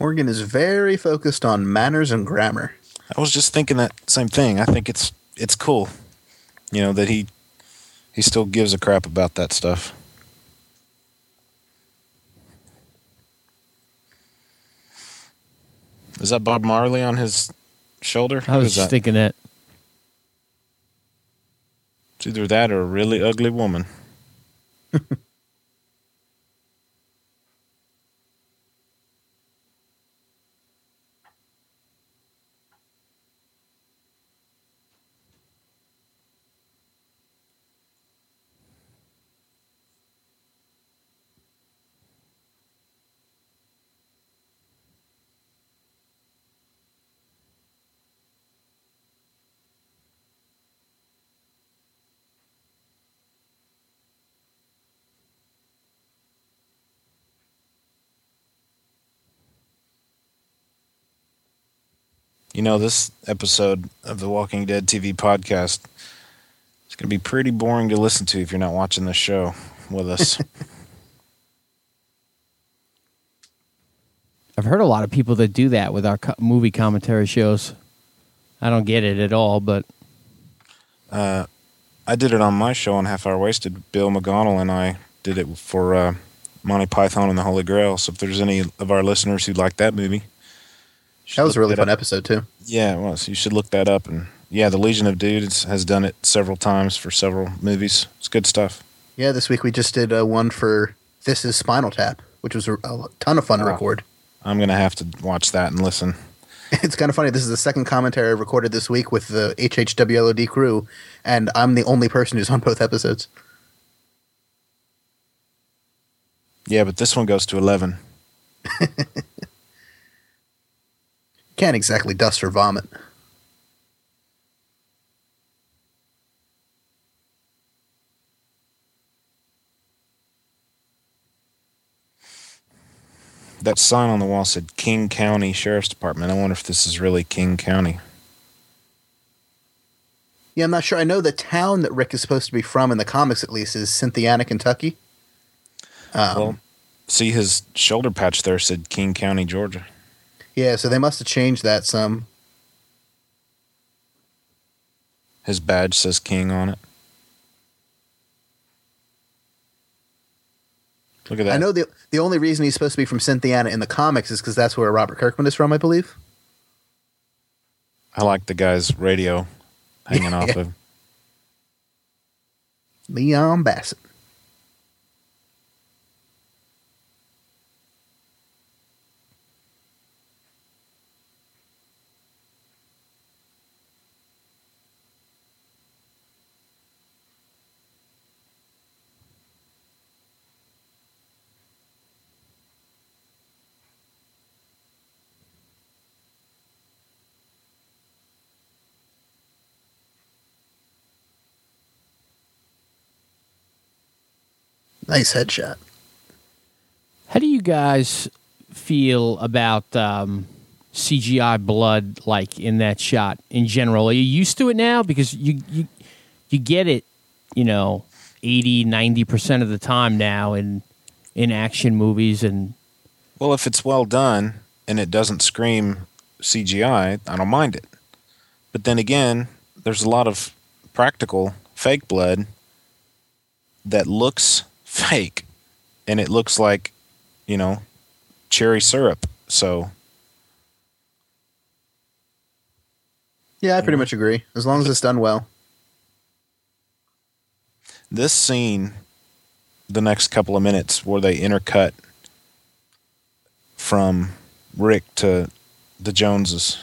Morgan is very focused on manners and grammar. I was just thinking that same thing. I think it's it's cool, you know, that he he still gives a crap about that stuff. Is that Bob Marley on his shoulder? I was just that? thinking that. It's either that or a really ugly woman. (laughs) You know, this episode of the Walking Dead TV podcast is going to be pretty boring to listen to if you're not watching the show with us. (laughs) I've heard a lot of people that do that with our co- movie commentary shows. I don't get it at all, but uh, I did it on my show on Half Hour Wasted. Bill McGonnell and I did it for uh, Monty Python and the Holy Grail. So if there's any of our listeners who like that movie, you should That was a really fun up. episode too. Yeah, it was. You should look that up. And yeah, the Legion of Dudes has done it several times for several movies. It's good stuff. Yeah, this week we just did uh, one for This Is Spinal Tap, which was a, a ton of fun to Oh. record. I'm gonna have to watch that and listen. (laughs) It's kind of funny. This is the second commentary I recorded this week with the HHWLOD crew, and I'm the only person who's on both episodes. Yeah, but this one goes to 11. (laughs) Can't exactly dust or vomit. That sign on the wall said King County Sheriff's Department. I wonder if this is really King County. Yeah, I'm not sure. I know the town that Rick is supposed to be from in the comics, at least, is Cynthiana, Kentucky. Um, well, see his shoulder patch there said King County, Georgia. Yeah, so they must have changed that some. His badge says King on it. Look at that. I know the the only reason he's supposed to be from Cynthiana in the comics is because that's where Robert Kirkman is from, I believe. I like the guy's radio hanging (laughs) off of. Leon Bassett. Nice headshot. how do you guys feel about um, CGI blood, like in that shot in general? Are you used to it now? Because you you you get it, you know, 80, 90 percent of the time now in in action movies, and Well, if it's well done and it doesn't scream CGI, I don't mind it. But then again, there's a lot of practical fake blood that looks fake and it looks like, you know, cherry syrup. So, Yeah, I pretty much agree. As long as it's done well. this scene, the next couple of minutes where they intercut from Rick to the Joneses,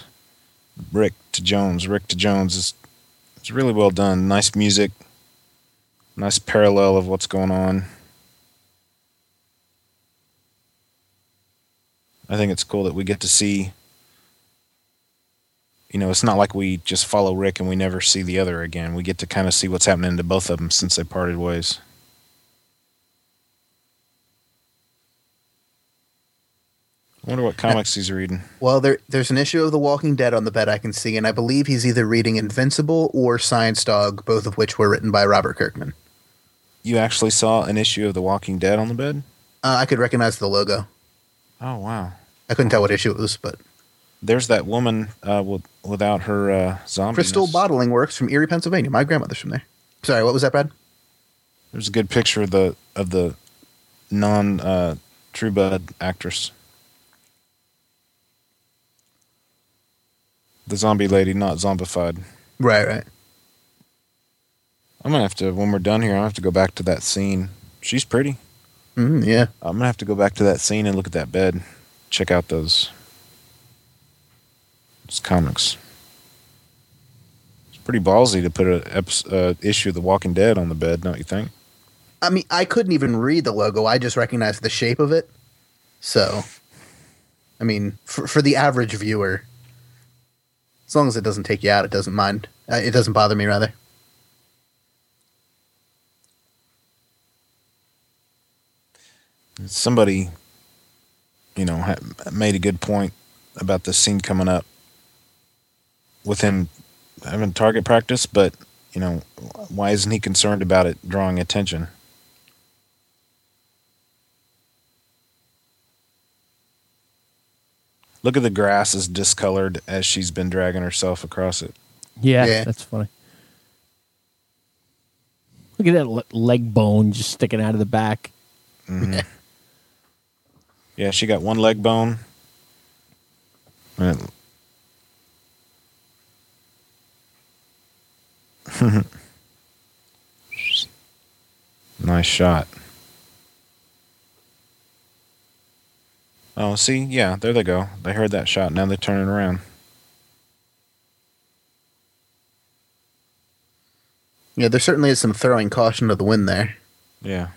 Rick to Jones, Rick to Jones is it's really well done. Nice music, nice parallel of what's going on. I think it's cool that we get to see. You know, it's not like we just follow Rick and we never see the other again. We get to kind of see what's happening to both of them since they parted ways. I wonder what comics he's reading. (laughs) Well, there there's an issue of The Walking Dead on the bed I can see, and I believe he's either reading Invincible or Science Dog, both of which were written by Robert Kirkman. You actually saw an issue of The Walking Dead on the bed? Uh, I could recognize the logo. Oh wow. I couldn't tell what issue it was, but There's that woman uh, with, without her uh, zombie. Crystal Bottling Works from Erie, Pennsylvania. My grandmother's from there. Sorry, what was that, Brad? There's a good picture of the of the non uh, True Blood actress. The zombie lady, not zombified. Right, right. I'm gonna have to when we're done here. I'm gonna have to go back to that scene. She's pretty. Mm, yeah. I'm gonna have to go back to that scene and look at that bed. Check out those, those comics. It's pretty ballsy to put an uh, issue of The Walking Dead on the bed, don't you think? I mean, I couldn't even read the logo. I just recognized the shape of it. So, I mean, for, for the average viewer, as long as it doesn't take you out, it doesn't mind. Uh, it doesn't bother me, rather. Somebody, you know, ha- made a good point about the scene coming up with him having target practice, but you know, why isn't he concerned about it drawing attention? Look at the grass is discolored as she's been dragging herself across it. Yeah, Yeah. that's funny. Look at that leg bone just sticking out of the back. Mm-hmm. (laughs) Yeah, she got one leg bone. And (laughs) nice shot. Oh, see, yeah, there they go. They heard that shot. Now they're turning around. Yeah, there certainly is some throwing caution to the wind there. Yeah. I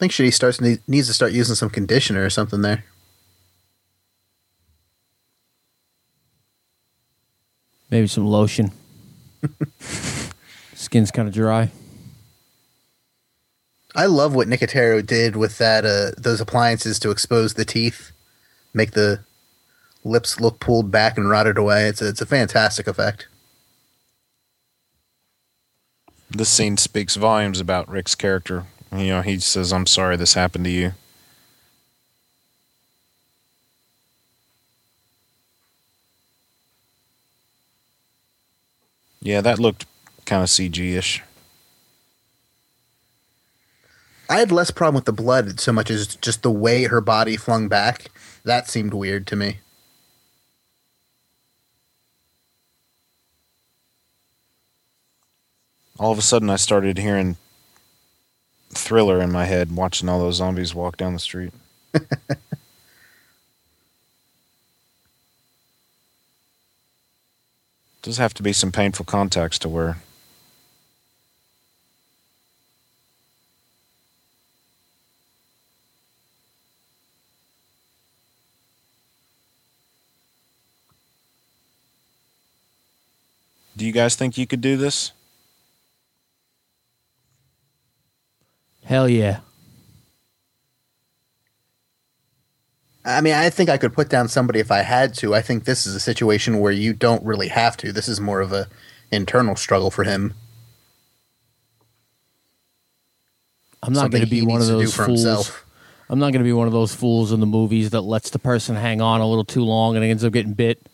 think she starts needs to start using some conditioner or something there. Maybe some lotion. (laughs) Skin's kind of dry. I love what Nicotero did with that uh, those appliances to expose the teeth, make the lips look pulled back and rotted away. It's a, it's a fantastic effect. This scene speaks volumes about Rick's character. You know, he says, I'm sorry this happened to you. Yeah, that looked kind of CG ish. I had less problem with the blood so much as just the way her body flung back. That seemed weird to me. All of a sudden, I started hearing thriller in my head watching all those zombies walk down the street. (laughs) Does have to be some painful contacts to wear. Do you guys think you could do this? Hell yeah. I mean, I think I could put down somebody if I had to. I think this is a situation where you don't really have to. This is more of a internal struggle for him. I'm not going to be one of needs to do those fools. himself. I'm not going to be one of those fools in the movies that lets the person hang on a little too long and ends up getting bit.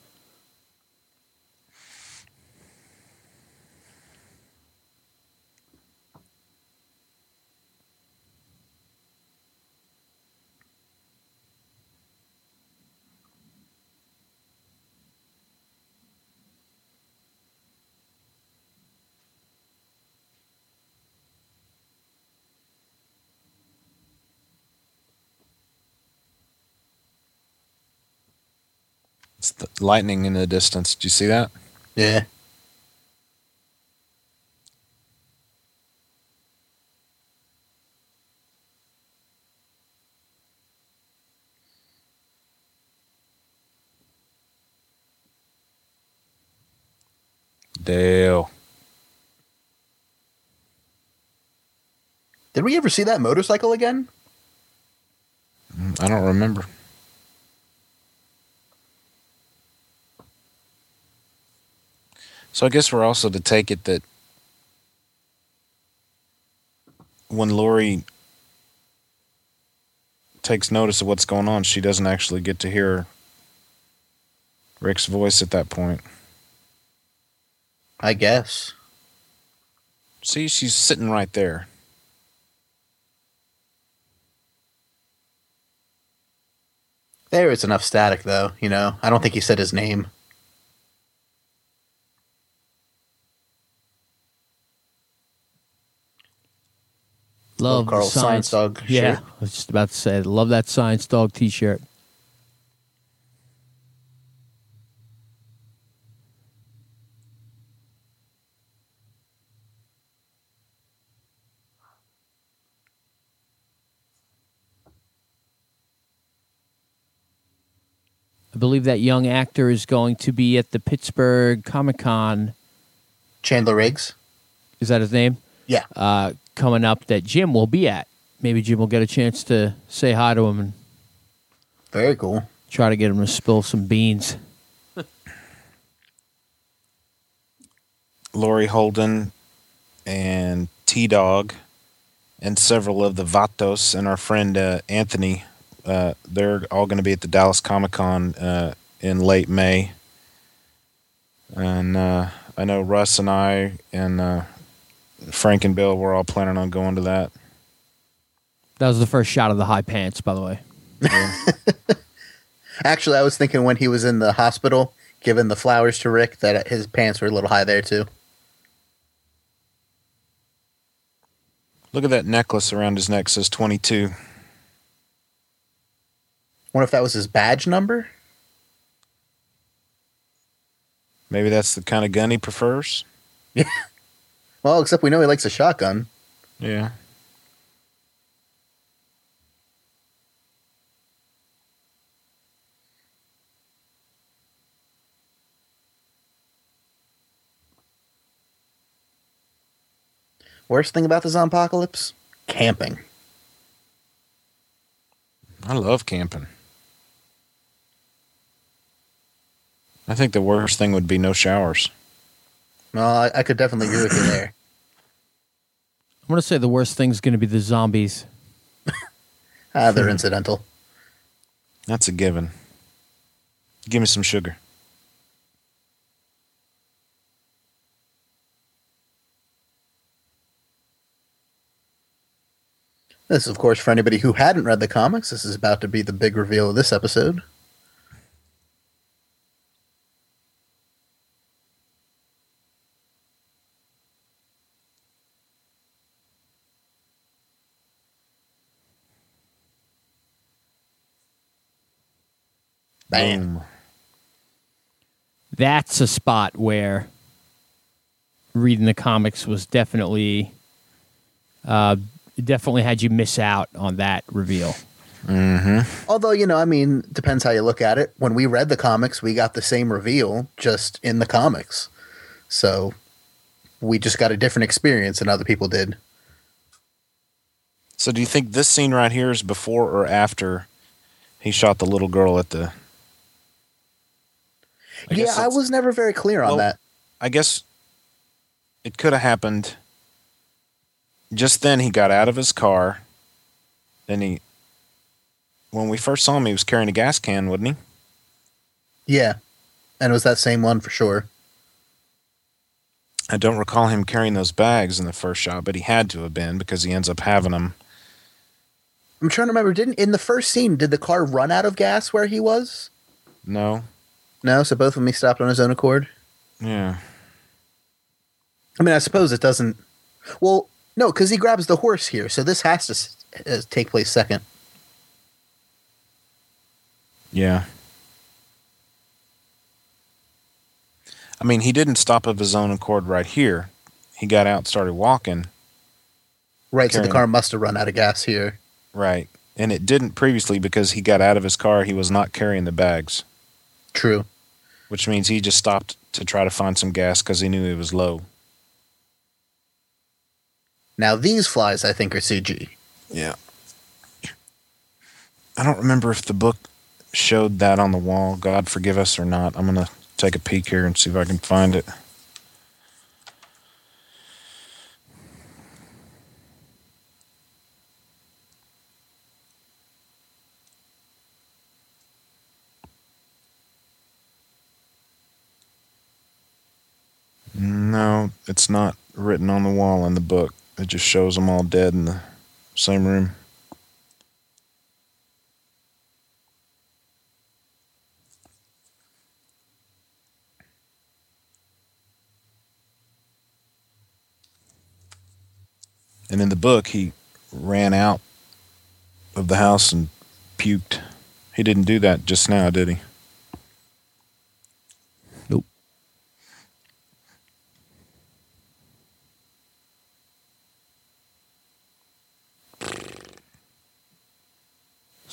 lightning in the distance. Do you see that? Yeah. Dale. Did we ever see that motorcycle again? Mm, I don't remember. So I guess we're also to take it that when Lori takes notice of what's going on, she doesn't actually get to hear Rick's voice at that point. I guess. See, she's sitting right there. There is enough static, though. You know, I don't think he said his name. Love Carl science, Science Dog Yeah, shirt. I was just about to say, love that science dog T-shirt. I believe that young actor is going to be at the Pittsburgh Comic Con. Chandler Riggs. Is that his name? Yeah. uh, coming up that Jim will be at. Maybe Jim will get a chance to say hi to him and Very cool. try to get him to spill some beans. (laughs) Laurie Holden and T Dog and several of the Vatos and our friend uh, Anthony. Uh, they're all going to be at the Dallas Comic Con uh, in late May. And uh, I know Russ and I and uh, Frank and Bill, we're all planning on going to that. That was the first shot of the high pants, by the way. (laughs) Actually, I was thinking when he was in the hospital giving the flowers to Rick that his pants were a little high there, too. Look at that necklace around his neck says 22. Wonder if that was his badge number? Maybe that's the kind of gun he prefers. (laughs) Well, except we know he likes a shotgun. Yeah. Worst thing about the Zompocalypse? Camping. I love camping. I think the worst thing would be no showers. Well, I, I could definitely agree with you there. I'm going to say the worst thing's going to be the zombies. (laughs) Ah, they're incidental. That's a given. Give me some sugar. This, of course, for anybody who hadn't read the comics, this is about to be the big reveal of this episode. Bam. Boom. That's a spot where reading the comics was definitely, uh, definitely had you miss out on that reveal. Although, you know, I mean, depends how you look at it. When we read the comics, we got the same reveal just in the comics. So we just got a different experience than other people did. So, do you think this scene right here is before or after he shot the little girl at the? I yeah, I was never very clear on Well, that. I guess it could have happened. Just then, he got out of his car. Then he, when we first saw him, he was carrying a gas can, wouldn't he? Yeah. And it was that same one for sure. I don't recall him carrying those bags in the first shot, but he had to have been because he ends up having them. I'm trying to remember, didn't in the first scene, did the car run out of gas where he was? No, No, so both of them he stopped on his own accord. yeah, I mean, I suppose it doesn't. Well, no, because he grabs the horse here, so this has to s- uh, take place second. yeah. I mean, he didn't stop of his own accord right here. He got out, and started walking, Right, so the car must have run out of gas here. right, and it didn't previously because he got out of his car. He was not carrying the bags, True. Which means he just stopped to try to find some gas because he knew it was low. Now these flies, I think, are CG. Yeah. I don't remember if the book showed that on the wall, God forgive us, or not. I'm going to take a peek here and see if I can find it. No, it's not written on the wall in the book. It just shows them all dead in the same room. And in the book, he ran out of the house and puked. He didn't do that just now, did he? Nope.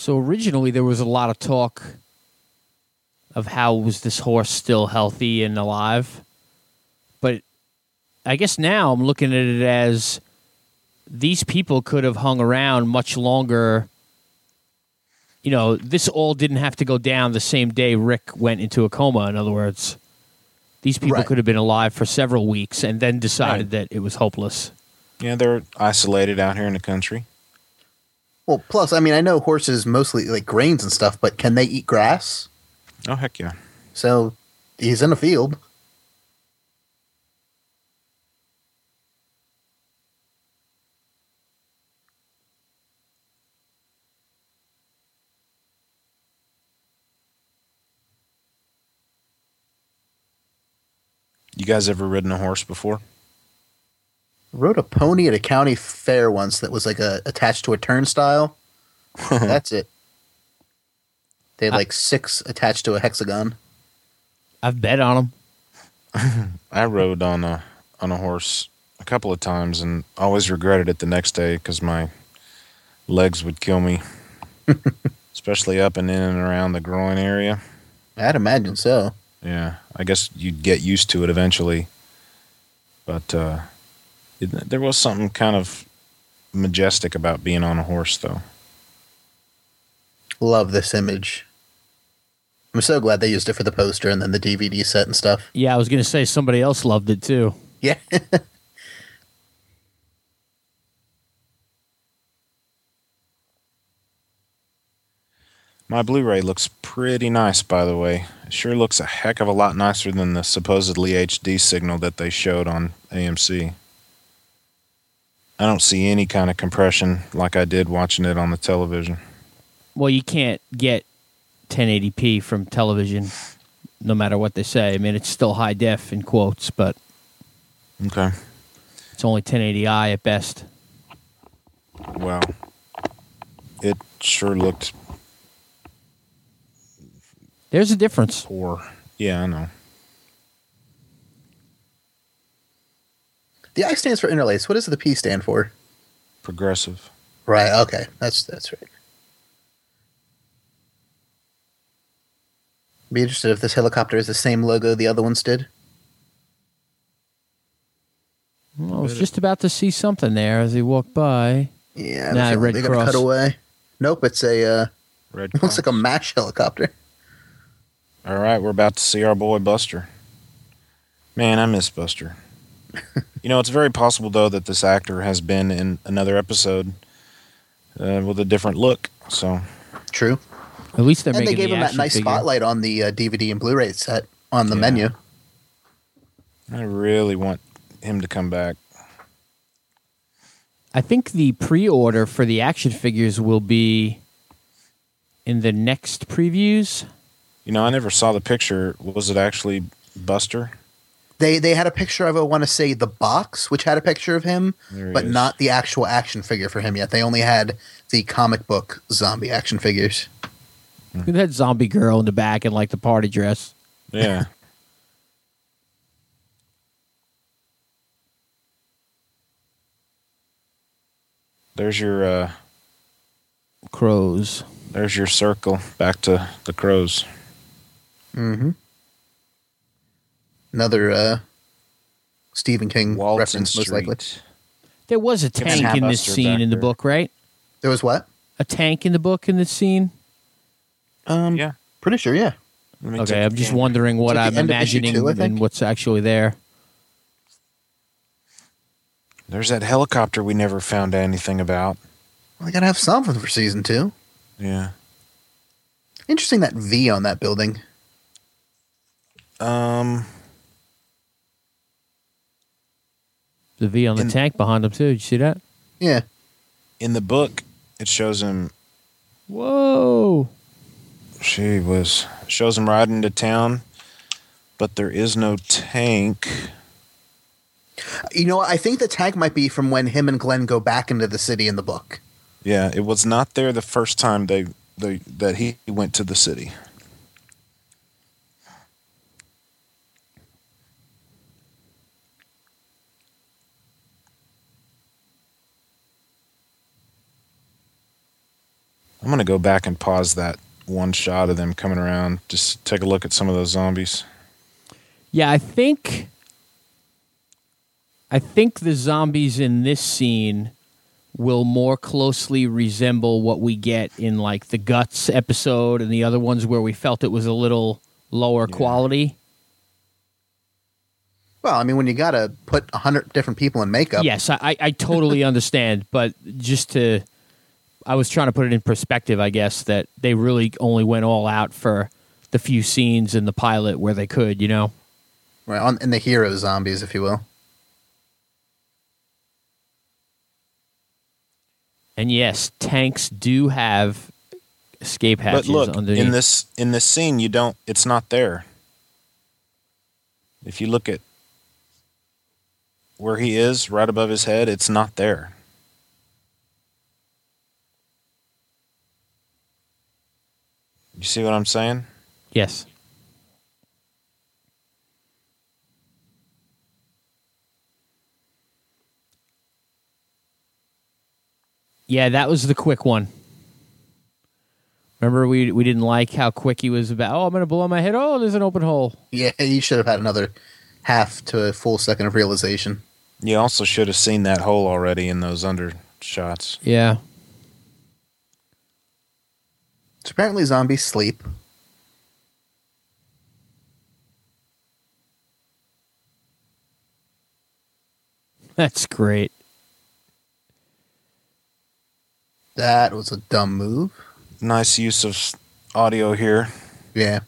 So originally there was a lot of talk of how was this horse still healthy and alive. But I guess now I'm looking at it as these people could have hung around much longer. You know, this all didn't have to go down the same day Rick went into a coma, in other words. These people Right. could have been alive for several weeks and then decided Right. that it was hopeless. Yeah, they're isolated out here in the country. Well, plus, I mean, I know horses mostly like grains and stuff, but can they eat grass? Oh, heck yeah. So he's in a field. You guys ever ridden a horse before? Rode a pony at a county fair once that was like a attached to a turnstile. (laughs) That's it. They had like six attached to a hexagon. I've bet on them. (laughs) I rode on a on a horse a couple of times and always regretted it the next day because my legs would kill me, (laughs) especially up and in and around the groin area. I'd imagine so. Yeah, I guess you'd get used to it eventually, but uh, it, there was something kind of majestic about being on a horse, though. Love this image. I'm so glad they used it for the poster and then the DVD set and stuff. Yeah, I was going to say somebody else loved it too. Yeah. (laughs) My Blu-ray looks pretty nice, by the way. It sure looks a heck of a lot nicer than the supposedly HD signal that they showed on AMC. I don't see any kind of compression like I did watching it on the television. Well, you can't get 1080p from television, no matter what they say. I mean, it's still high def in quotes, but Okay. it's only 1080i at best. Well, it sure looked There's a difference. poor. Yeah, I know. The I stands for interlace. What does the P stand for? Progressive. Right. Okay. That's that's right. Be interested if this helicopter is the same logo the other ones did. Well, I was just about to see something there as he walked by. Yeah. Nah, they- Red they got Cross. a cutaway. Nope. It's a. Uh, Red (laughs) looks like a Cross. MASH helicopter. All right, we're about to see our boy Buster. Man, I miss Buster. You know, it's very possible though that this actor has been in another episode uh, with a different look. So True. At least they're and they gave the him that nice figure. spotlight on the uh, DVD and Blu-ray set on the Yeah. menu. I really want him to come back. I think the pre-order for the action figures will be in the next previews. You know, I never saw the picture. Was it actually Buster? They they had a picture of I want to say the box, which had a picture of him, but is. not the actual action figure for him yet. They only had the comic book zombie action figures. That zombie girl in the back in like the party dress. Yeah. (laughs) There's your uh, Crows. there's your circle back to the crows. Mm-hmm. Another uh, Stephen King Walton reference, most likely. There was a tank in this scene back in the book, right? There was what? A tank in the book in this scene. Um, Yeah. pretty sure. Yeah. Let me take Okay, I'm just gander. wondering what I'm the end of issue imagining two, and what's actually there. There's that helicopter we never found anything about. Well, they gotta have something for season two. Yeah. Interesting that V on that building. Um. The V on the In- tank behind him too. Did you see that? Yeah. In the book, it shows him. Whoa! She was shows him riding to town, but there is no tank. You know. I think the tank might be from when him and Glenn go back into the city in the book. Yeah, it was not there the first time they, they that he went to the city. I'm gonna go back and pause that one shot of them coming around. Just take a look at some of those zombies. Yeah, I think. I think the zombies in this scene will more closely resemble what we get in like the guts episode and the other ones where we felt it was a little lower Yeah. quality. Well, I mean, when you gotta put a hundred different people in makeup, Yes, I, I, I totally (laughs) understand, but just to, I was trying to put it in perspective. I guess that they really only went all out for the few scenes in the pilot where they could, you know. right, on, in the hero zombies, if you will. And yes, tanks do have escape hatches But look, underneath. in this in this scene, you don't. It's not there. If you look at where he is, right above his head, it's not there. You see what I'm saying? yes. Yeah, that was the quick one. Remember, we we didn't like how quick he was about. Oh, I'm gonna blow my head. Oh, there's an open hole. Yeah, (laughs) you should have had another half to a full second of realization. You also should have seen that hole already in those under shots. Yeah. So apparently, zombies sleep. That's great. That was a dumb move. Nice use of audio here Yeah.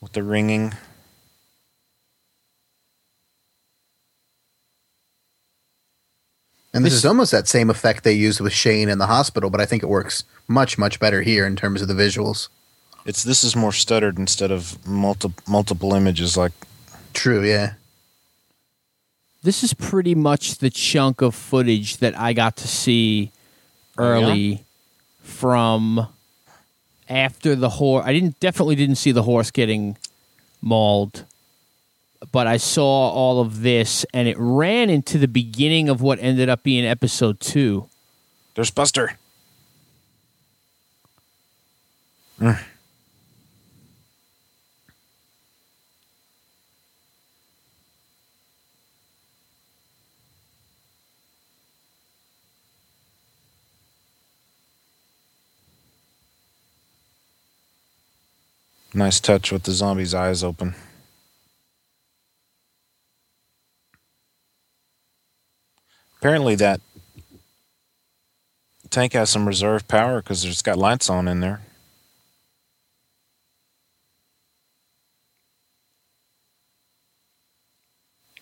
with the ringing. And this, This- is almost that same effect they used with Shane in the hospital, but I think it works much, much better here in terms of the visuals. It's this is more stuttered instead of multi, multiple images like True, yeah. This is pretty much the chunk of footage that I got to see oh, early from after the horse. I didn't definitely didn't see the horse getting mauled, but I saw all of this, and it ran into the beginning of what ended up being episode two. there's Buster. Nice touch with the zombie's eyes open. Apparently, that tank has some reserve power because it's got lights on in there.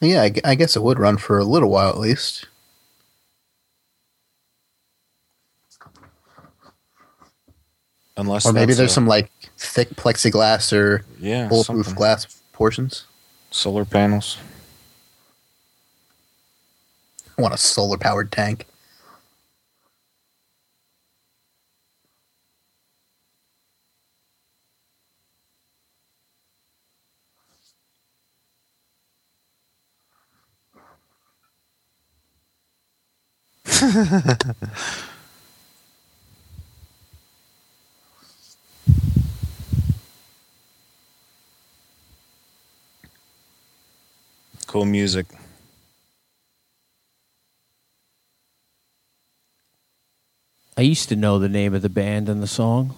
Yeah, I, I guess it would run for a little while at least. Unless Or maybe there's a- some like thick plexiglass or yeah bulletproof something. glass portions. solar panels. I want a solar powered tank. (laughs) cool music. I used to know the name of the band and the song.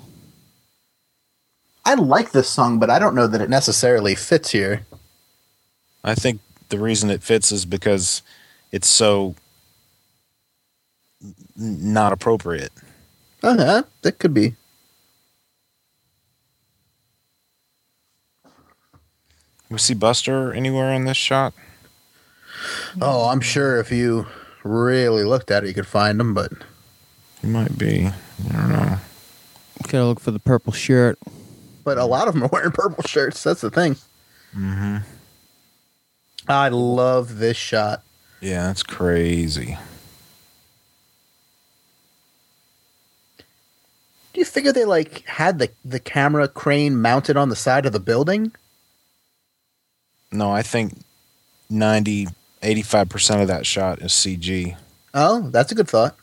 I like this song, but I don't know that it necessarily fits here. I think the reason it fits is because it's so not appropriate. Uh huh. That could be. We see Buster anywhere in this shot? Oh, I'm sure if you really looked at it, you could find him, but He might be. I don't know. Gotta look for the purple shirt. but a lot of them are wearing purple shirts. That's the thing. Mm-hmm. I love this shot. Yeah, that's crazy. Do you figure they like had the the camera crane mounted on the side of the building? No, I think 90, 85% of that shot is CG. Oh, that's a good thought.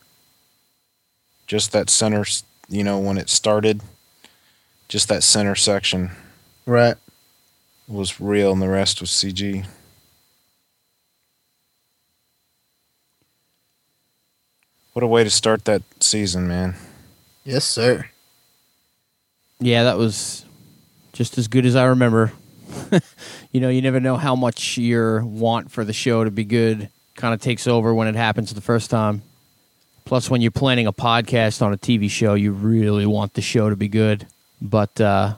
Just that center, you know, when it started, just that center section Right. was real and the rest was CG. What a way to start that season, man. Yes, sir. Yeah, that was just as good as I remember. (laughs) you know, you never know how much your want for the show to be good kind of takes over when it happens the first time. Plus, when you're planning a podcast on a TV show, you really want the show to be good. But uh,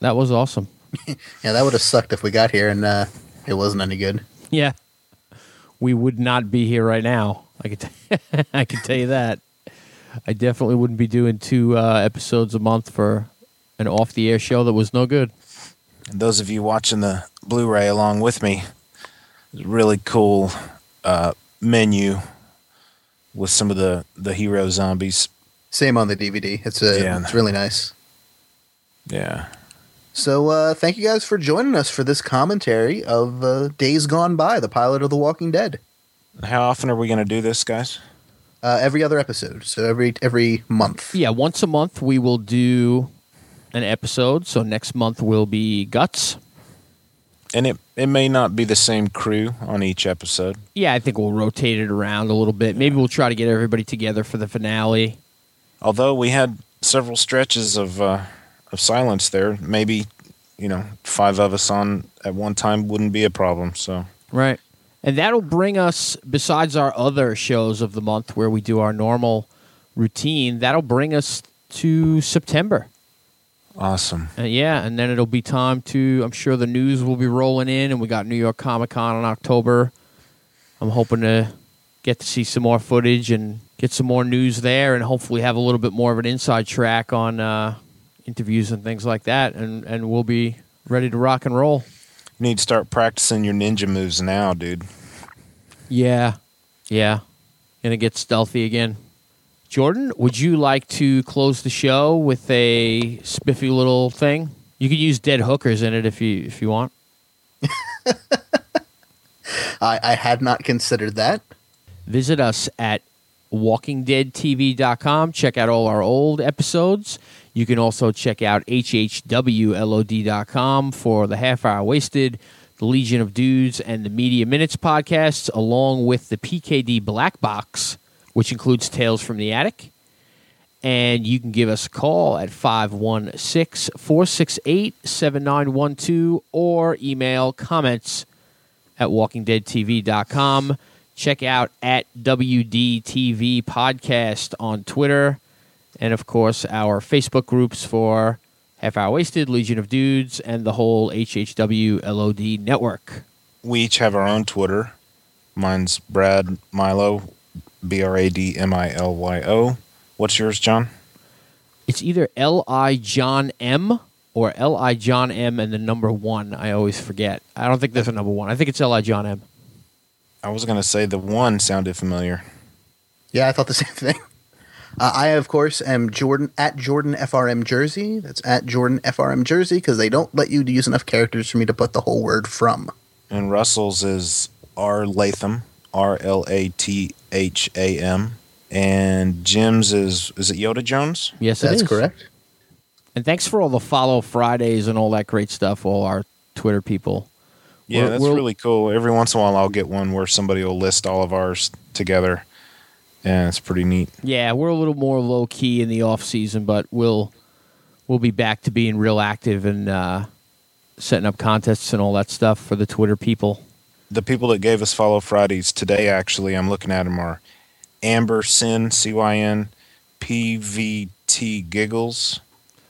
that was awesome. (laughs) Yeah, that would have sucked if we got here and uh, it wasn't any good. Yeah, we would not be here right now. I could, t- (laughs) I can tell you that. I definitely wouldn't be doing two uh, episodes a month for an off-the-air show that was no good. And those of you watching the Blu-ray along with me, it's a really cool uh, menu with some of the the hero zombies. Same on the DVD. It's a, Yeah. it's really nice. Yeah, So uh, thank you guys for joining us for this commentary of uh, Days Gone By, the pilot of The Walking Dead. how often are we going to do this, guys? Uh, every other episode, so every every month. Yeah, once a month we will do an episode. So next month will be Guts. And it it may not be the same crew on each episode. Yeah, I think we'll rotate it around a little bit. Maybe we'll try to get everybody together for the finale. Although we had several stretches of uh, of silence there, maybe you know five of us on at one time wouldn't be a problem. So Right. And that'll bring us, besides our other shows of the month where we do our normal routine, that'll bring us to September. Awesome. Uh, yeah, and then it'll be time to. I'm sure the news will be rolling in, and we got New York Comic Con in October. I'm hoping to get to see some more footage and get some more news there, and hopefully have a little bit more of an inside track on uh, interviews and things like that, and and we'll be ready to rock and roll. You need to start practicing your ninja moves now, dude. Yeah, yeah, gonna get stealthy again. Jordan, would you like to close the show with a spiffy little thing? You could use dead hookers in it if you if you want. (laughs) I, I had not considered that. Visit us at walkingdeadtv.com. Check out all our old episodes. You can also check out hhwlod.com for the half hour wasted, the Legion of Dudes, and the Media Minutes podcasts, along with the PKD Black Box, which includes Tales from the Attic. And you can give us a call at 516 468 7912 or email comments at walkingdeadtv.com. Check out at WDTV Podcast on Twitter. And of course, our Facebook groups for Half Hour Wasted, Legion of Dudes, and the whole HHW LOD network. We each have our own Twitter. Mine's Brad Milyo, B R A D M I L Y O. What's yours, John? It's either L I John M or L I John M and the number one. I always forget. I don't think there's a number one. I think it's L I John M. I was going to say the one sounded familiar. Yeah, I thought the (laughs) same thing. Uh, I, of course, am Jordan at Jordan FRM Jersey. That's at Jordan FRM Jersey because they don't let you use enough characters for me to put the whole word from. And Russell's is R Latham, R L A T H A M. And Jim's is, is it Yoda Jones? Yes, it That's correct. And thanks for all the follow Fridays and all that great stuff, all our Twitter people. Yeah, We're- that's we're- really cool. Every once in a while, I'll get one where somebody will list all of ours together, and it's pretty neat. Yeah, we're a little more low key in the off season, but we'll we'll be back to being real active and uh, setting up contests and all that stuff for the Twitter people. The people that gave us follow Fridays today, actually, I'm looking at them are Amber Sin C Y N P V T Giggles.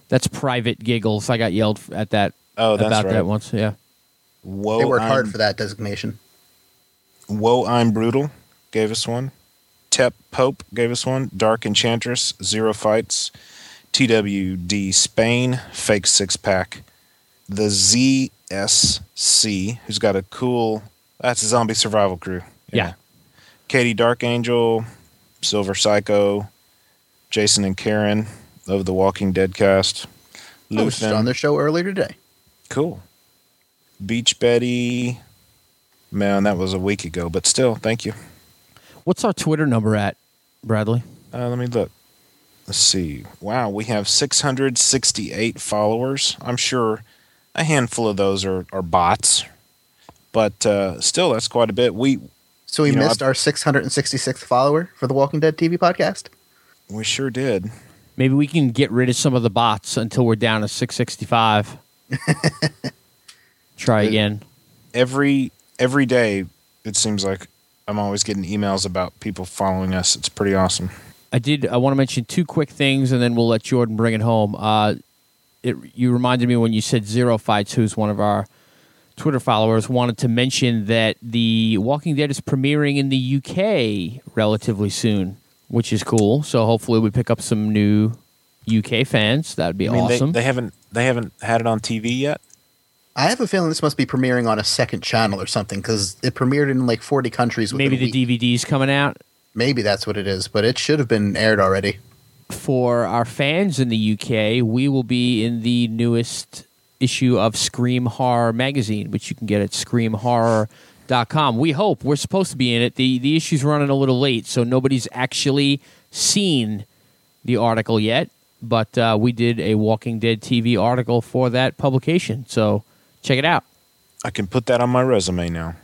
That's private giggles. I got yelled at that Oh, that's about right. that once. Yeah. Whoa, they work hard for that designation. Whoa, I'm brutal. Gave us one. Tep Pope gave us one. Dark Enchantress, Zero Fights. TWD Spain, Fake Six Pack. The ZSC, who's got a cool. That's a zombie survival crew. Yeah. Katie Dark Angel, Silver Psycho, Jason and Karen of the Walking Dead cast. I was just on their show earlier today. Cool. Beach Betty. Man, that was a week ago, but still, thank you. What's our Twitter number at, Bradley? Uh, let me look. Let's see. Wow, we have 668 followers. I'm sure a handful of those are, are bots, but uh, still, that's quite a bit. We So we You know, missed our 666th follower for the Walking Dead TV podcast. we sure did. Maybe we can get rid of some of the bots until we're down to 665. (laughs) Try again. Every every day, it seems like I'm always getting emails about people following us. It's pretty awesome. I did. I want to mention two quick things, and then we'll let Jordan bring it home. Uh, it, you reminded me when you said Zero Fights, who's one of our Twitter followers, wanted to mention that the Walking Dead is premiering in the UK relatively soon, which is cool. So hopefully we pick up some new UK fans. That'd be I mean, awesome. they, they haven't they haven't had it on TV yet. I have a feeling this must be premiering on a second channel or something because it premiered in like 40 countries. Maybe the week. DVD's coming out. Maybe that's what it is, but it should have been aired already. for our fans in the UK, we will be in the newest issue of Scream Horror magazine, which you can get at screamhorror.com. We hope we're supposed to be in it. The the issue's running a little late, so nobody's actually seen the article yet, but uh, we did a Walking Dead TV article for that publication. So check it out. I can put that on my resume now.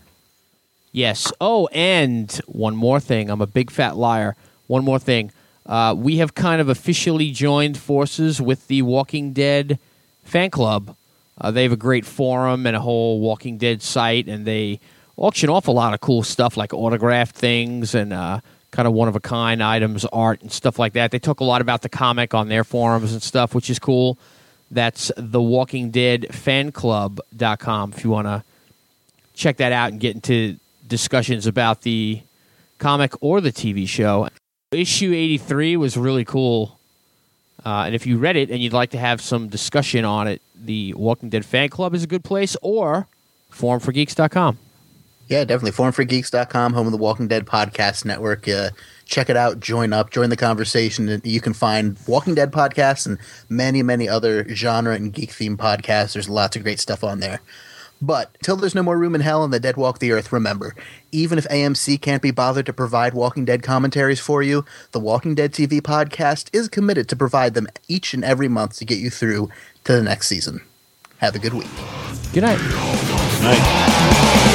Yes. Oh, and one more thing. I'm a big fat liar. One more thing. Uh, we have kind of officially joined forces with the Walking Dead fan club. Uh, they have a great forum and a whole Walking Dead site, and they auction off a lot of cool stuff like autographed things and uh, kind of one of a kind items, art, and stuff like that. They talk a lot about the comic on their forums and stuff, which is cool. That's the Walking Dead fan club.com if you want to check that out and get into discussions about the comic or the TV show. Issue 83 was really cool. Uh, and if you read it and you'd like to have some discussion on it, the Walking Dead fan club is a good place or forumforgeeks.com. Yeah, definitely. Forumforgeeks.com, home of the Walking Dead podcast network. Uh, check it out, join up, join the conversation. You can find Walking Dead podcasts and many, many other genre and geek themed podcasts. There's lots of great stuff on there. But till there's no more room in hell and the dead walk the earth, remember, even if AMC can't be bothered to provide Walking Dead commentaries for you, the Walking Dead TV podcast is committed to provide them each and every month to get you through to the next season. Have a good week. Good night. Good Night.